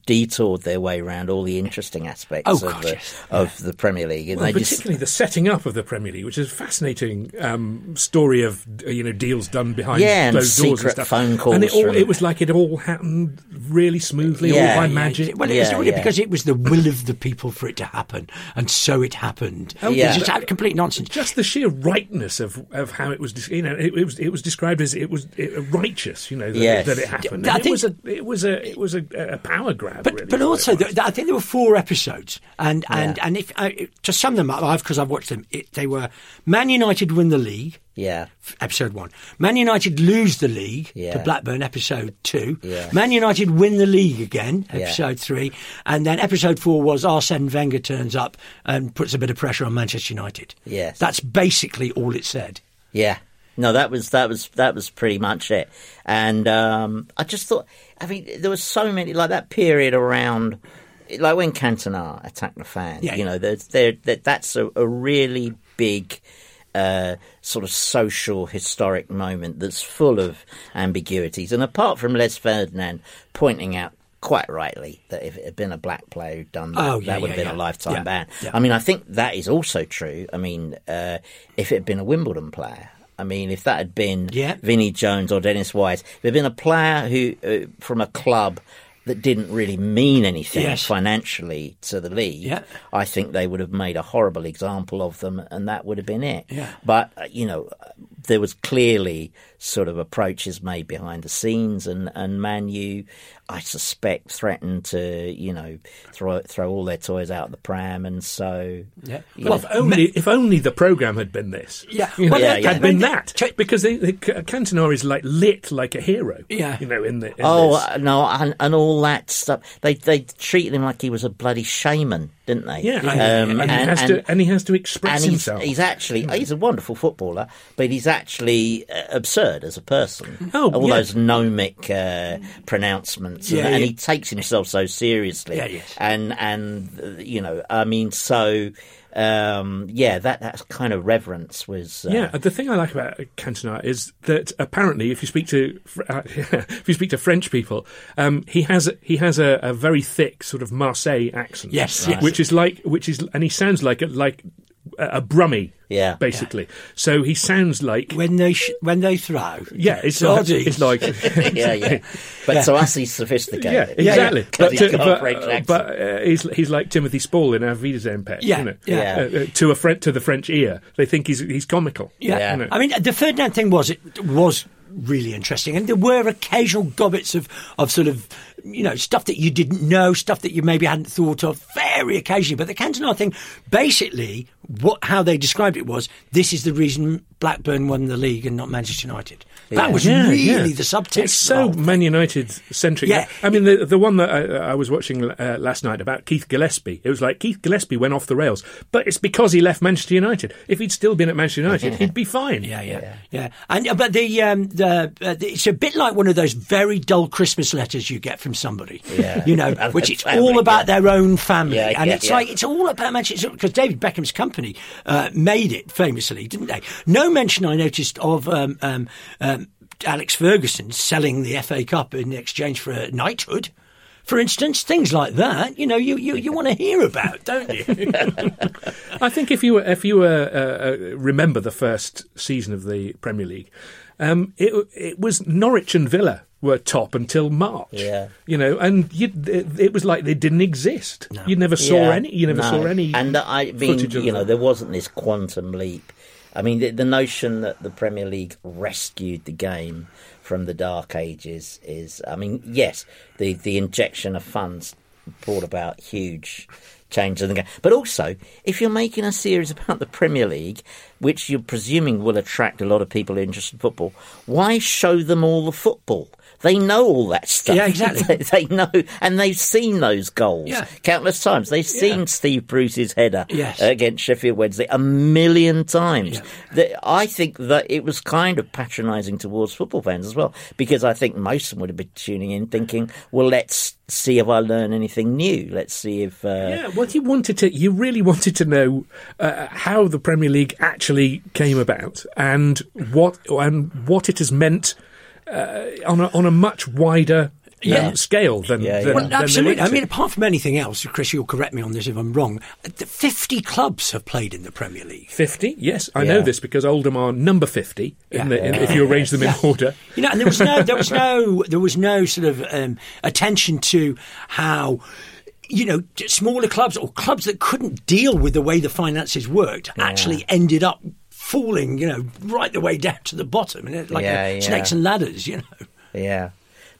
detoured their way around all the interesting aspects Oh, of, God, the, yes. of the Premier League, and Well, they just particularly the setting up of the Premier League, which is a fascinating um, story of you know deals done behind Yeah, and closed doors and stuff. phone calls and it, all, from- it was like it all happened really smoothly, Yeah, all by yeah, magic. Well, it was really yeah. because it was the will of the people for it to happen, and so it happened. Oh, yeah. It's just complete nonsense. just the sheer rightness of, of how it was, you know, it, it was it was described as it was it, righteous, you know, that, Yes. that it happened. I And it think- was a it was a it was a, a power grab, But really, but also, I think there were four episodes, and and Yeah. and if uh, to sum them up, I've because I've watched them. It, they were Man United win the league, yeah. episode one. Man United lose the league to Blackburn, episode two. Yeah. Man United win the league again, Yeah. episode three, and then episode four was Arsene Wenger turns up and puts a bit of pressure on Manchester United. Yes. that's basically all it said. Yeah. No, that was that was that was pretty much it. And um, I just thought, I mean, there was so many like that period around, like when Cantona attacked the fan. Yeah. You know, there's there that that's a, a really big. Uh, sort of social historic moment that's full of ambiguities, and apart from Les Ferdinand pointing out quite rightly that if it had been a black player who'd done that, Oh, yeah, that would yeah, have been yeah. a lifetime ban. I mean, I think that is also true. I mean, uh, if it had been a Wimbledon player, I mean, if that had been Yeah. Vinnie Jones or Dennis Wise, if it had been a player who uh, from a club that didn't really mean anything Yes. financially to the league, Yeah. I think they would have made a horrible example of them, and that would have been it. Yeah. But uh, you know, there was clearly sort of approaches made behind the scenes, and and Man U, I suspect, threatened to you know throw throw all their toys out of the pram, and so Yeah. Well, know, if only if only the program had been this, Yeah. you know, Well, yeah, had yeah. been that, because they, they, Cantona is like lit like a hero, Yeah. you know, in the in Oh this. uh, no, and, and all that stuff. They they treated him like he was a bloody shaman, didn't they? yeah, Um, and, he has to and he has to express and he's, himself. he's actually he's a wonderful footballer, but he's actually uh, absurd as a person. Oh, all yeah. those gnomic uh, pronouncements, and, Yeah, and he takes himself so seriously. Yeah, yes. And and uh, you know, I mean, so um, yeah, that that kind of reverence was uh, Yeah, the thing I like about Cantona is that apparently, if you speak to uh, if you speak to French people, um, he has he has a, a very thick sort of Marseille accent. Yes, yes. which is like which is and he sounds like like a, Brummie. Yeah. basically. So he sounds like When they sh- when they throw, yeah, it's like, it's like yeah, yeah. But to us, he's sophisticated. Yeah, exactly. Because But, he's but, uh, but uh, he's he's like Timothy Spall in Auf Wiedersehen Pet, Yeah, yeah. Uh, uh, to a French to the French ear, they think he's he's comical. Yeah. Yeah. You know. I mean, the Ferdinand thing was it was really interesting, and there were occasional gobbets of of sort of you know stuff that you didn't know, stuff that you maybe hadn't thought of, very occasionally. But the Cantona thing, basically, what how they described it was this is the reason Blackburn won the league and not Manchester United. That was Yeah, really the subtext. It's so the whole thing. Man United centric. Yeah. I mean, the the one that I, I was watching uh, last night about Keith Gillespie, it was like Keith Gillespie went off the rails, but it's because he left Manchester United. If he'd still been at Manchester United, he'd be fine. Yeah, yeah, yeah. And uh, but the um, the, uh, the it's a bit like one of those very dull Christmas letters you get from somebody. Yeah. you know, which it's family, all about their own family, Yeah, and it's like it's all about Manchester because David Beckham's company uh, made it famously, didn't they? No mention I noticed of. Um, um, um, Alex Ferguson selling the FA Cup in exchange for a knighthood, for instance, things like that. You know, you, you, you want to hear about, don't you? I think if you were, if you were, uh, uh, remember the first season of the Premier League, um, it it was Norwich and Villa were top until March. Yeah. You know, and you, it, it was like they didn't exist. You never saw Yeah, any. You never no. saw any. And I mean, you know, them. there wasn't this quantum leap. I mean, the, the notion that the Premier League rescued the game from the dark ages is, I mean, yes, the the injection of funds brought about huge change in the game. But also, if you're making a series about the Premier League, which you're presuming will attract a lot of people interested in football, why show them all the football? They know all that stuff. Yeah, exactly. they, know, and they've seen those goals Yeah. countless times. They've seen Steve Bruce's header Yes. against Sheffield Wednesday a million times. Yeah. I think that it was kind of patronising towards football fans as well, because I think most of them would have been tuning in thinking, well, let's see if I learn anything new. Let's see if. Uh, Yeah, well, you wanted to, you really wanted to know uh, how the Premier League actually came about and what and what it has meant uh, on a, on a much wider um, Yeah. scale than, Yeah, than. Well, than the absolutely. I mean, apart from anything else, Chris, you'll correct me on this if I'm wrong. 50 clubs have played in the Premier League. 50, yes, I know this because Oldham are number 50 in the, in, if you arrange them in order. You know, and there was no, there was no, there was no sort of um, attention to how. You know, smaller clubs or clubs that couldn't deal with the way the finances worked actually ended up falling, you know, right the way down to the bottom, and it- like Yeah, yeah. snakes and ladders. You know, Yeah.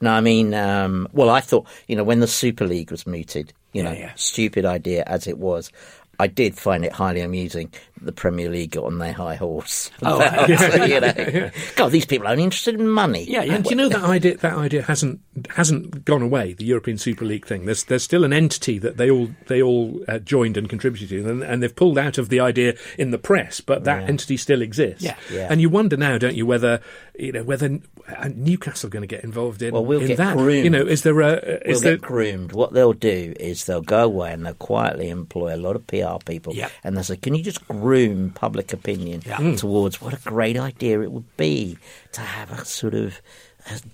No, I mean, um, well, I thought, you know, when the Super League was mooted, you know, yeah. stupid idea as it was, I did find it highly amusing the Premier League got on their high horse. Oh, you know, God, these people are only interested in money. yeah, yeah. And you know that idea that idea hasn't hasn't gone away. The European Super League thing. There's there's still an entity that they all they all uh, joined and contributed to, and, and they've pulled out of the idea in the press, but that entity still exists. Yeah. Yeah. And you wonder now, don't you, whether you know whether uh, Newcastle are going to get involved in, Well, we'll in get that. groomed. You know, is there a We'll there get groomed. What they'll do is they'll go away and they'll quietly employ a lot of PR people, Yeah. and they'll say, "Can you just groom public opinion Yeah. towards what a great idea it would be to have a sort of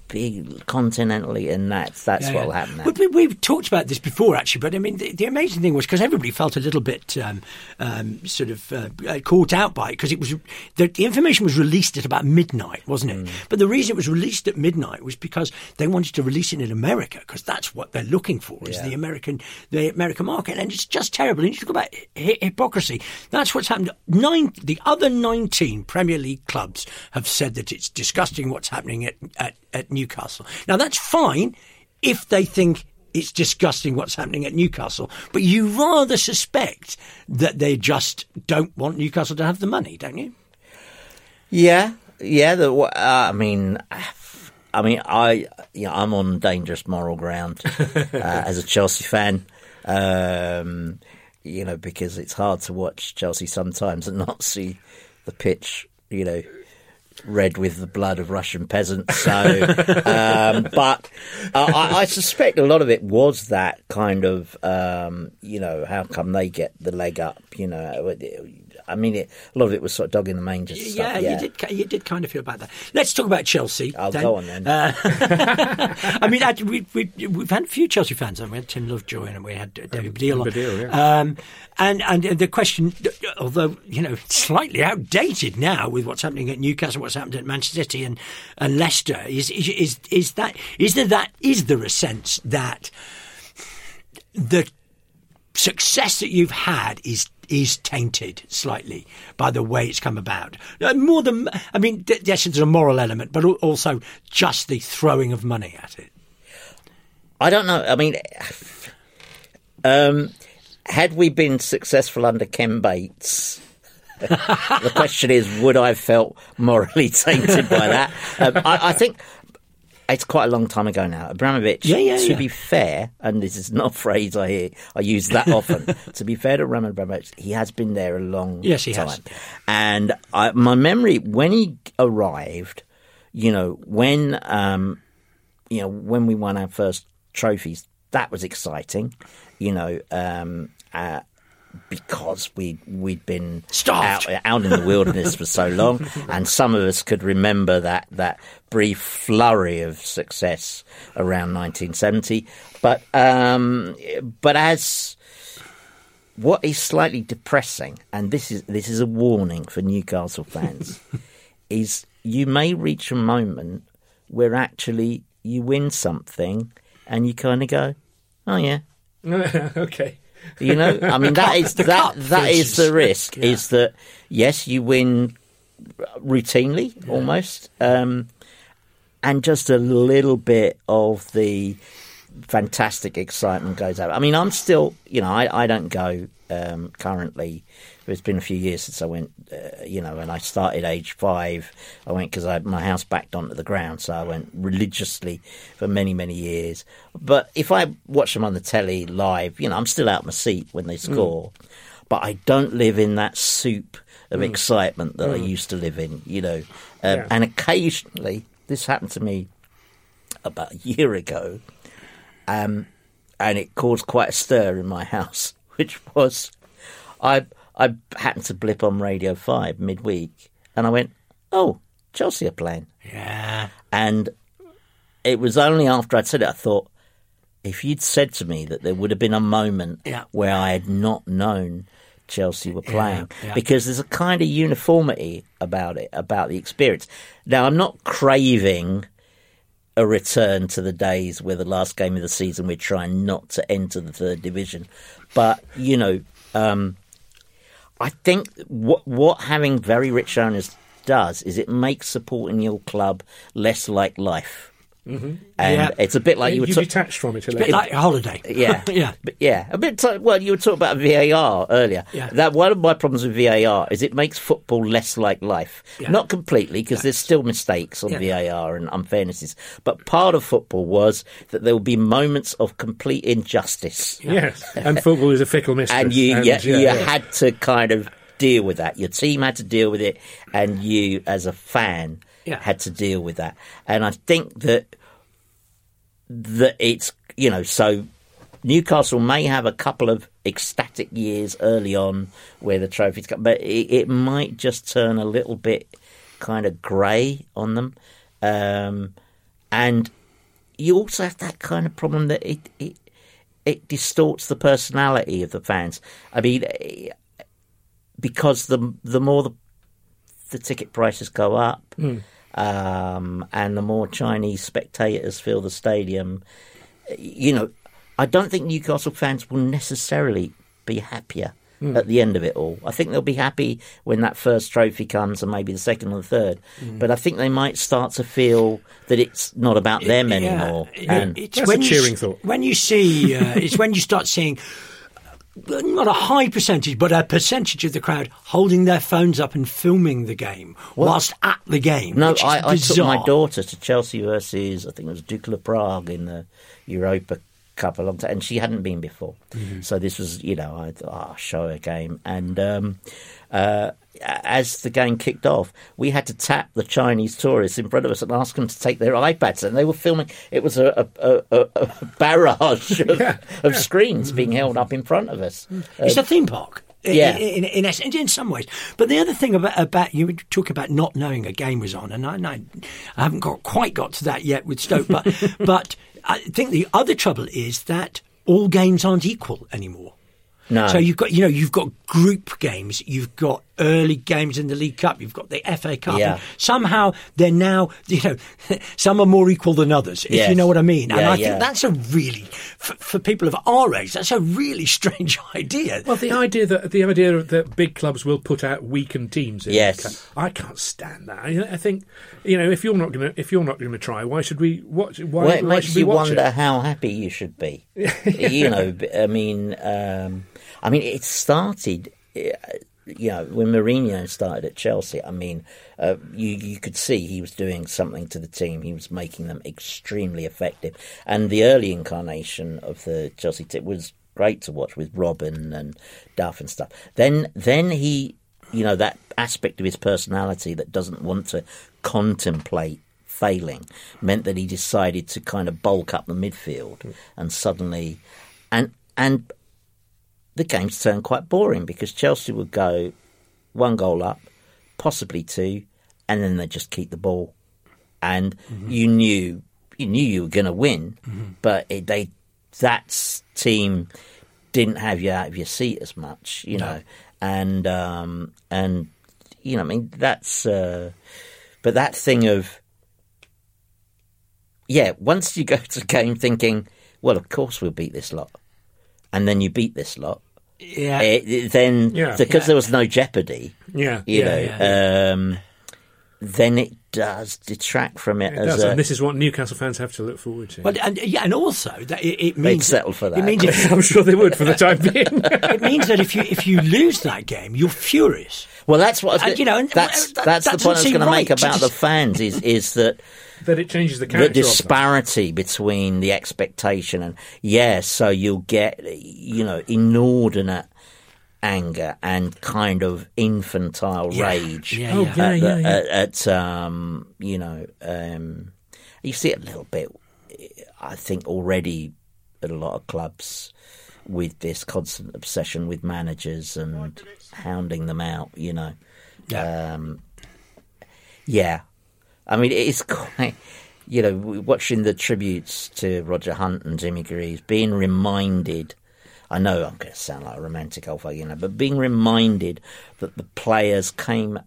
big continentally?" And that's that's Yeah, what will yeah. happen. Now. We, we've talked about this before, actually. But I mean, the, the amazing thing was because everybody felt a little bit um, um, sort of uh, caught out by it because it was the, the information was released at about midnight, wasn't it? But the reason it was released at midnight was because they wanted to release it in America because that's what they're looking for is Yeah. the American the American market, and it's just terrible. And you talk about hi- hypocrisy. That's what's happened. Nine, the other nineteen Premier League clubs have said that it's disgusting what's happening at, at, at Newcastle. Now that's fine if they think it's disgusting what's happening at Newcastle, but you rather suspect that they just don't want Newcastle to have the money, don't you? Yeah, yeah. The, uh, I mean, I mean, I, you know, I'm on dangerous moral ground uh, as a Chelsea fan. Um, you know, because it's hard to watch Chelsea sometimes and not see the pitch. You know. Red with the blood of Russian peasants. So, um, but uh, I, I suspect a lot of it was that kind of, um, you know, how come they get the leg up? You know, I mean, it, a lot of it was sort of dog in the manger Yeah, stuff. you did. You did kind of feel about that. Let's talk about Chelsea. I'll then. go on then. Uh, I mean, actually, we, we, we've had a few Chelsea fans. haven't We had Tim Lovejoy and we had uh, David Baddiel. on. Baddiel, yeah. Um, and and the question, although you know, slightly outdated now with what's happening at Newcastle, what's happened at Manchester City and, and Leicester, is, is is is that is there that is there a sense that the success that you've had is is tainted slightly by the way it's come about. More than, I mean, yes, there's a moral element, but also just the throwing of money at it. I don't know. I mean, um, had we been successful under Ken Bates, the question is, would I have felt morally tainted by that? Um, I, I think it's quite a long time ago now. Abramovich, Yeah, yeah, to yeah. be fair, and this is not a phrase I hear, I use that often. to be fair to Roman Abramovich, he has been there a long Yes, he time. has. And I, my memory, when he arrived, you know, when um, you know, when we won our first trophies, that was exciting, you know, um, uh, because we we'd been Starved. out, out in the wilderness for so long, and some of us could remember that that brief flurry of success around 1970. But um, but as what is slightly depressing, and this is this is a warning for Newcastle fans, is you may reach a moment where actually you win something and you kind of go, oh yeah, okay. You know. I mean, that is the that that is the risk. yeah. Is that yes, you win routinely almost, um, and just a little bit of the fantastic excitement goes out. I mean, I'm still, you know, I, I don't go um, currently. It's been a few years since I went, uh, you know, and I started age five. I went because my house backed onto the ground, so I went religiously for many, many years. But if I watch them on the telly live, you know, I'm still out of my seat when they score. But I don't live in that soup of excitement that I used to live in, you know. Um, Yeah. And occasionally, this happened to me about a year ago um, and it caused quite a stir in my house, which was I I happened to blip on Radio Five midweek, and I went, "Oh, Chelsea are playing," Yeah. and it was only after I'd said it I thought, if you'd said to me that there would have been a moment Yeah. where I had not known Chelsea were playing, yeah. because there's a kind of uniformity about it, about the experience. Now, I'm not craving a return to the days where the last game of the season we're trying not to enter the third division. But, you know, um, I think what, what having very rich owners does is it makes supporting your club less like life. Mm-hmm. And Yeah. it's a bit like you were you talking. detached from it a Bit like a holiday. Yeah, yeah. but yeah. A bit. T- well, you were talking about VAR earlier. Yeah. That one of my problems with VAR is it makes football less like life. Yeah. Not completely because there's still mistakes on. VAR and unfairnesses. But part of football was that there will be moments of complete injustice, Yes, and football is a fickle mistress. and you and, you yeah. had to kind of deal with that. Your team had to deal with it, and you as a fan Yeah. had to deal with that. And I think that that it's you know so Newcastle may have a couple of ecstatic years early on where the trophies come, but it, it might just turn a little bit kind of grey on them, um, and you also have that kind of problem that it it it distorts the personality of the fans. I mean, eh, because the the more the the ticket prices go up, um, and the more Chinese spectators fill the stadium, you know, I don't think Newcastle fans will necessarily be happier at the end of it all. I think they'll be happy when that first trophy comes and maybe the second or the third. But I think they might start to feel that it's not about them anymore. Yeah, And it's That's when a you cheering s- thought. When you see, uh, it's when you start seeing not a high percentage, but a percentage of the crowd holding their phones up and filming the game whilst at the game. No, I, I took my daughter to Chelsea versus I think it was Dukla Prague in the Europa Cup a long time, and she hadn't been before. Mm-hmm. So this was, you know, I thought, oh, show her a game, and um, uh, as the game kicked off, we had to tap the Chinese tourists in front of us and ask them to take their iPads, and they were filming. It was a, a, a, a barrage of, of screens being held up in front of us. It's a um, theme park. yeah. in, in, in, in some ways. But the other thing about, about you talk about not knowing a game was on, and I, and I, I haven't got quite got to that yet with Stoke, but but I think the other trouble is that all games aren't equal anymore. No. So you've got, you know, you've got group games, you've got early games in the League Cup, you've got the FA Cup. Yeah. somehow they're now, you know, some are more equal than others, if Yes. you know what I mean. and Yeah, I yeah. think that's a really, for, for people of our age, that's a really strange idea. Well, the idea that the idea that big clubs will put out weakened teams. In Yes. cup, I can't stand that. I, I think you know if you're not going to if you're not going to try, why should we watch? Why, Well, it why makes should we you watch wonder it? how happy you should be. you know, I mean, um, I mean, it started. Know, when Mourinho started at Chelsea, I mean, uh, you you could see he was doing something to the team. He was making them extremely effective, and the early incarnation of the Chelsea team was great to watch with Robben and Duff and stuff. Then, then he, you know, that aspect of his personality that doesn't want to contemplate failing meant that he decided to kind of bulk up the midfield and suddenly and and the games turned quite boring because Chelsea would go one goal up, possibly two, and then they just keep the ball, and you knew you knew you were going to win, but it, they that team didn't have you out of your seat as much, you know, and um, and you know, I mean that's uh, but that thing of yeah, once you go to the game thinking, well, of course we'll beat this lot, and then you beat this lot, Yeah. it, it- then Yeah. because Yeah. there was no jeopardy, Yeah, you yeah, know, Um, then it does detract from it, It as does, a, and this is what Newcastle fans have to look forward to. Well, and yeah, and also that it, it They'd means settle for that. It that. means if, I'm sure they would for the time being. it means that if you if you lose that game, you're furious. Well, that's what I was And, you know, that's that- that's that the point I was seem going to make about the fans is is that that it changes the the character. of them. disparity between the expectation and yeah, so you'll get you know inordinate anger and kind of infantile Yeah. rage Yeah, Oh, yeah. yeah, at, yeah, yeah. at, at, um, you know um, you see it a little bit. I think already at a lot of clubs with this constant obsession with managers and hounding them out. You know, Yeah. um, yeah. I mean, it's quite. You know, watching the tributes to Roger Hunt and Jimmy Greaves, being reminded. I know I'm going to sound like a romantic old fuck, you know, but being reminded that the players came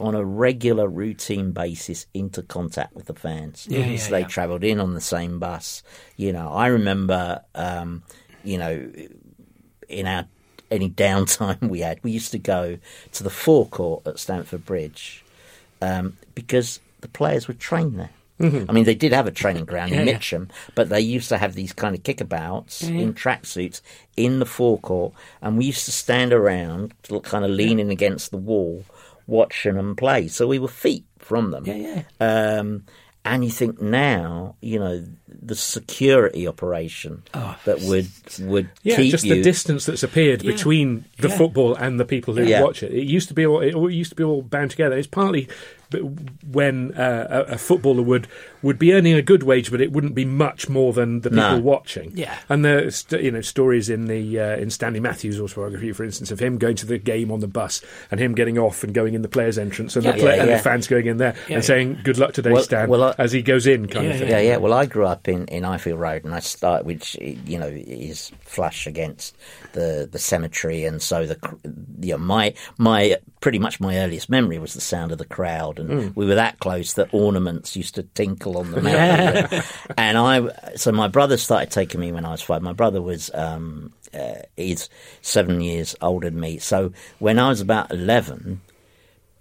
on a regular routine basis into contact with the fans. Yeah, yeah, so they yeah. travelled in on the same bus. You know, I remember, um, you know, in our any downtime we had, we used to go to the forecourt at Stamford Bridge um, because the players were trained there. I mean, they did have a training ground in yeah. Mitcham, but they used to have these kind of kickabouts in tracksuits in the forecourt, and we used to stand around, kind of leaning against the wall, watching them play. So we were feet from them. Yeah, Um, and you think now, you know, the security operation that would would Yeah, just you. the distance that's appeared Yeah. between the Yeah. football and the people who Yeah. watch it. It used to be all. It all used to be all bound together. It's partly when uh, a, a footballer would would be earning a good wage, but it wouldn't be much more than the people No. watching. Yeah. and there's you know stories in the uh, in Stanley Matthews' autobiography, for instance, of him going to the game on the bus and him getting off and going in the players' entrance and, Yeah. the, play- Yeah, and yeah. the fans going in there Yeah. and saying "Good luck today, Well- Stan," well, I- as he goes in, kind Yeah, of thing. Yeah, yeah. Well, I grew up in, in Ifield Road, and I start, which you know is flush against the the cemetery, and so the cr- you know, my my pretty much my earliest memory was the sound of the crowd, and we were that close that ornaments used to tinkle on the mountain. and I, so my brother started taking me when I was five. My brother was um, uh, he's seven years older than me, so when I was about eleven,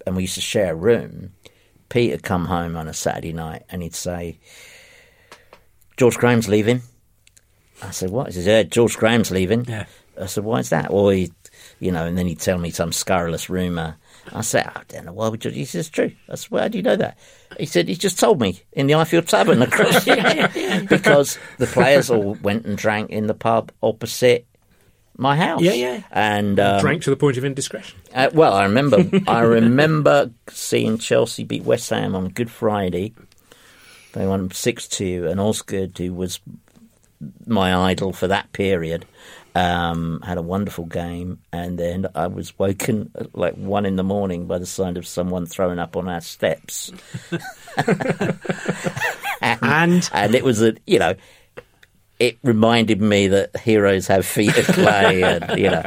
and we used to share a room. peter'd come home on a Saturday night and he'd say, George Graham's leaving. I said, what? He says, yeah, George Graham's leaving. Yeah. I said, why is that? Well, he, you know, and then he'd tell me some scurrilous rumour. I said, I don't know why would you? He says, true. I said, well, how do you know that? He said, he just told me in the Ifield Tavern across because the players all went and drank in the pub opposite my house. Yeah, yeah. And um, Drank to the point of indiscretion. uh, well, I remember. I remember seeing Chelsea beat West Ham on Good Friday. They won six two, and Osgood, who was my idol for that period, um, had a wonderful game. And then I was woken at like one in the morning by the sound of someone throwing up on our steps, And and it was a you know. It reminded me that heroes have feet of clay, and you know,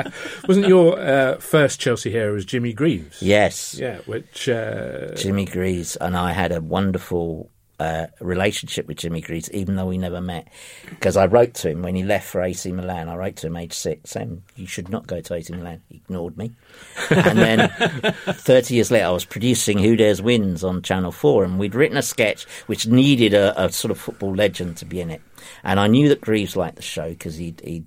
Wasn't your uh, first Chelsea hero was Jimmy Greaves? yes, Yeah, which uh, Jimmy Greaves and I had a wonderful uh, relationship with Jimmy Greaves, even though we never met. Because I wrote to him when he left for AC Milan. I wrote to him age six, saying, You should not go to AC Milan. He ignored me. and then 30 years later, I was producing Who Dares Wins on Channel 4, and we'd written a sketch which needed a, a sort of football legend to be in it. And I knew that Greaves liked the show because he'd, he'd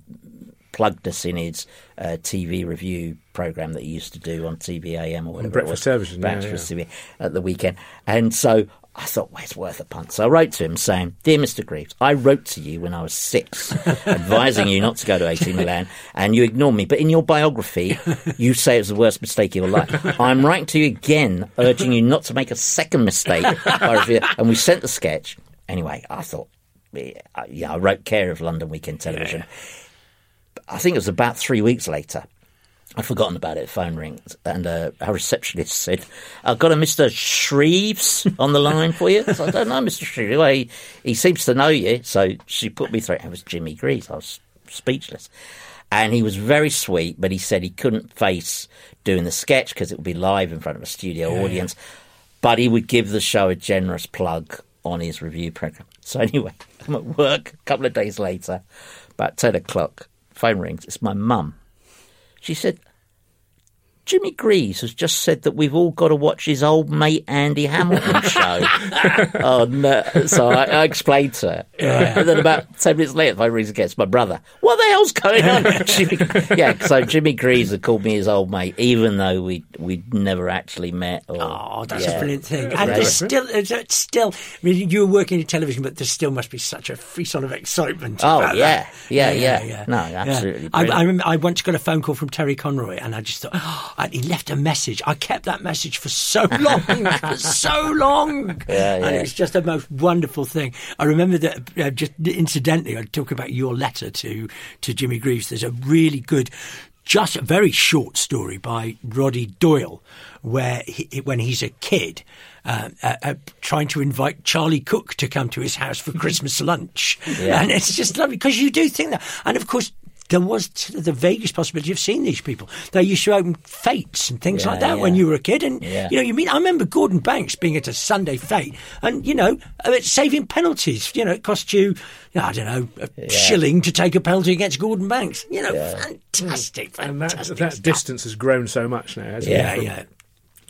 plugged us in his uh, TV review program that he used to do on TV-am or whatever. Breakfast television, yeah, TV at the weekend. And so I thought, well, it's worth a punt. So I wrote to him saying, Dear Mr. Greaves, I wrote to you when I was six, advising you not to go to AC Milan, and you ignored me. But in your biography, you say it was the worst mistake of your life. I'm writing to you again, urging you not to make a second mistake. And we sent the sketch. Anyway, I thought, yeah, I- yeah, I wrote care of London Weekend Television. I think it was about three weeks later. I'd forgotten about it. Phone rings, and uh, our receptionist said, "I've got a Mister Shreves on the line for you." So I don't know, Mister Shreves. Well, he, he seems to know you, so she put me through. It was Jimmy Greaves. I was speechless, and he was very sweet, but he said he couldn't face doing the sketch because it would be live in front of a studio audience. But he would give the show a generous plug on his review program. So anyway, I'm at work a couple of days later, about ten o'clock. Phone rings. It's my mum. She said, Jimmy Greaves has just said that we've all got to watch his old mate Andy Hamilton show. oh no! So I, I explained to her, and then about ten minutes later, the phone rings again. My brother. What the hell's going on? Jimmy, yeah, so Jimmy Greaves had called me his old mate, even though we we'd never actually met. Or, Oh, that's yeah. a brilliant thing. And there's still, it's- it's still. I mean, you were working in television, but there still must be such a frisson of excitement. Oh, about yeah. that. Yeah, yeah. No, absolutely I, I brilliant. remember I once got a phone call from Terry Conroy, and I just thought, oh, and he left a message. I kept that message for so long, for so long, Yeah, and yeah. it's just the most wonderful thing. I remember that. Uh, just incidentally, I talk about your letter to to Jimmy Greaves. There's a really good just a very short story by Roddy Doyle, where he, when he's a kid, uh, uh, uh, trying to invite Charlie Cooke to come to his house for Christmas lunch, Yeah. and it's just lovely because you do think that, and of course. There was the vaguest possibility of seeing these people. They used to open fates and things Yeah, like that yeah. when you were a kid, and Yeah. you know, you mean I remember Gordon Banks being at a Sunday fate, and you know, uh, saving penalties. You know, it cost you, I don't know, a shilling to take a penalty against Gordon Banks. You know, fantastic, And that, that stuff. distance has grown so much now, hasn't Yeah, it? yeah.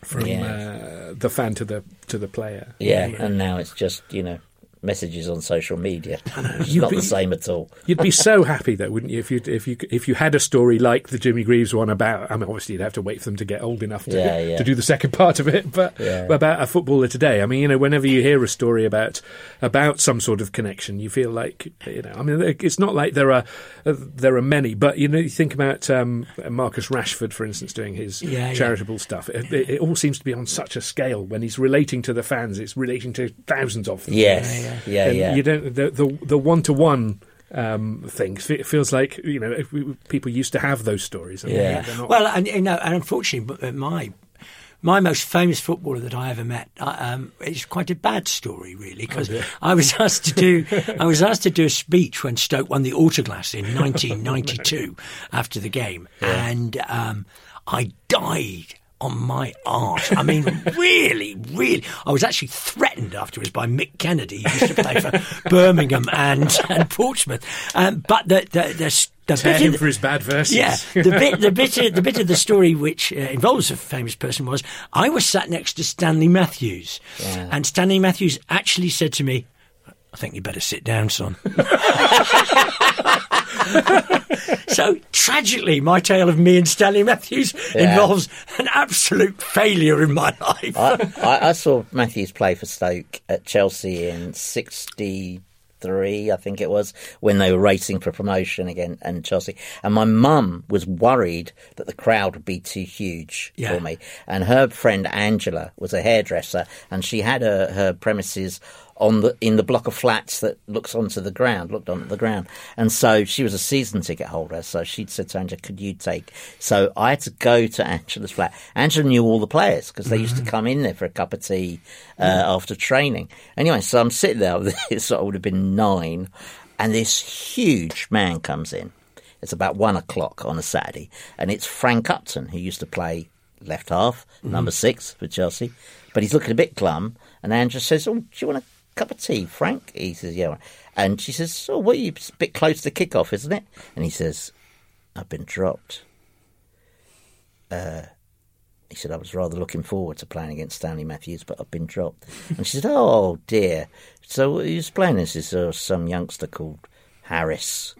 From, Yeah. uh, the fan to the to the player. Yeah, and now it's just you know messages on social media. It's not be- the same at all. You'd be so happy though, wouldn't you, if you if you if you had a story like the Jimmy Greaves one about? I mean, obviously you'd have to wait for them to get old enough to, Yeah, yeah. to do the second part of it, but Yeah. about a footballer today. I mean, you know, whenever you hear a story about about some sort of connection, you feel like you know. I mean, it's not like there are uh, there are many, but you know, you think about um, Marcus Rashford, for instance, doing his Yeah, yeah. charitable stuff. It, it, it all seems to be on such a scale. When he's relating to the fans, it's relating to thousands of them. Yes, yeah, And yeah. You don't the the the one to one um thing. It feels like you know if we, people used to have those stories. and Yeah. not- Well, and you know, and unfortunately, uh, my my most famous footballer that I ever met uh, um, is quite a bad story, really, because I was asked to do I was asked to do a speech when Stoke won the Autoglass in 1992 after the game, and um, I died. On my arse. I mean, really, really. I was actually threatened afterwards by Mick Kennedy, who used to play for Birmingham and, and Portsmouth. Um, but the, the, the, the Tear bit him of- for his bad verses. yeah, the bit, the bit, of, the bit of the story which uh, involves a famous person was I was sat next to Stanley Matthews, and Stanley Matthews actually said to me, "I think you better sit down, son." so tragically, my tale of me and Stanley Matthews Yeah. involves an absolute failure in my life. I, I, I saw Matthews play for Stoke at Chelsea in '63, I think it was, when they were racing for promotion again and Chelsea. And my mum was worried that the crowd would be too huge Yeah. for me. And her friend Angela was a hairdresser, and she had her, her premises on the in the block of flats that looks onto the ground, looked onto the ground. And so she was a season ticket holder. So she'd said to Angela, "Could you take?" So I had to go to Angela's flat. Angela knew all the players because they used to come in there for a cup of tea uh, after training. Anyway, so I'm sitting there. this, I would have been nine, and this huge man comes in. It's about one o'clock on a Saturday, and it's Frank Upton who used to play left half, number six for Chelsea. But he's looking a bit glum, and Angela says, "Oh, do you want a cup of tea, Frank?" He says, "Yeah." And she says, "Oh, what are you it's a bit close to kick off, isn't it?" And he says, "I've been dropped." Uh, he said, "I was rather looking forward to playing against Stanley Matthews, but I've been dropped." And she said, "Oh dear." So who's playing this? Is uh, some youngster called Harris?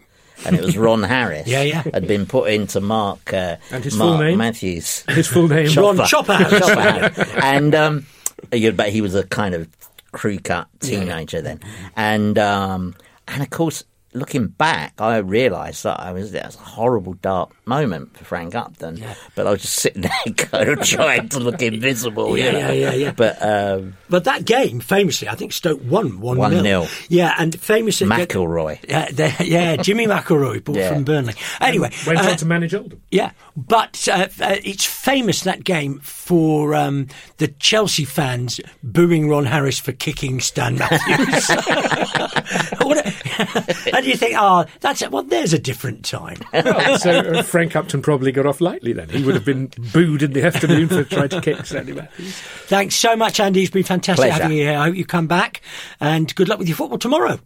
And it was Ron Harris. Yeah, yeah. Had been put into Mark uh, And his full name? Matthews. His full name. Ron Chopper. Chopper. and um, bet he was a kind of crew cut teenager then, and um, and of course, looking back, I realised that I was that was a horrible dark moment for Frank Upton. But I was just sitting there, kind of trying to look invisible. you Yeah, know? yeah, yeah, yeah. But um, But that game, famously, I think Stoke won 1 0. 1-0. Yeah, and famously. McIlroy. Yeah, they- yeah, Jimmy McIlroy, bought Yeah. from Burnley. Anyway, Went uh, on to manage Oldham. yeah, but uh, uh, it's famous that game for um, the Chelsea fans booing Ron Harris for kicking Stan Matthews. What a- and you think, oh, that's it. Well, there's a different time. Well, so uh, Frank Upton probably got off lightly then. He would have been booed in the afternoon for trying to kick Stanley Matthews. Thanks so much, Andy. It's been fantastic Pleasure. having you here. I hope you come back, and good luck with your football tomorrow.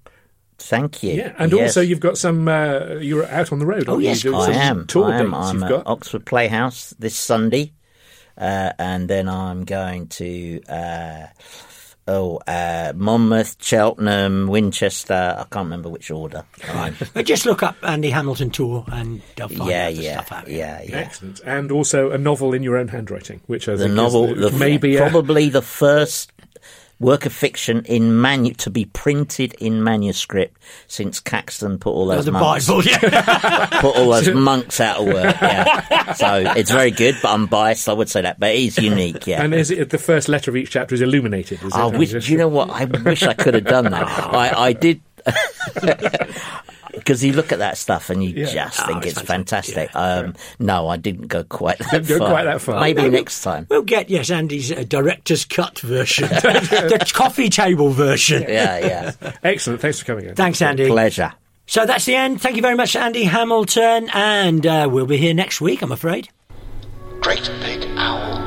Thank you. Yeah, and Yes. also you've got some. Uh, you're out on the road. Oh, you? yes, You're doing I some am. Tour I am. dates I'm you've at got. Oxford Playhouse this Sunday, uh, and then I'm going to uh, oh uh, Monmouth, Cheltenham, Winchester. I can't remember which order. I'm- But just look up Andy Hamilton tour, and they'll find yeah, out yeah, stuff out. yeah, yeah. Excellent, and also a novel in your own handwriting, which I The think novel, is, uh, the, maybe a- probably the first work of fiction in manu- to be printed in manuscript since Caxton put all those the monks Bible, yeah. put all those monks out of work. Yeah, so it's very good, but I'm biased. I would say that, but it is unique. Yeah. And is it the first letter of each chapter is illuminated? Is I it? wish, do you know what? I wish I could have done that. I, I did. Because you look at that stuff and you Yeah. just Oh, think it's it's fantastic. fantastic. Um, no, I didn't go quite that Didn't go far. quite that far. Maybe next time. We'll get yes, Andy's uh, director's cut version, the coffee table version. Yeah, yeah. Excellent. Thanks for coming in. Thanks, Andy. Pleasure. So that's the end. Thank you very much, Andy Hamilton, and uh, we'll be here next week. I'm afraid. GreatBigOwl.com.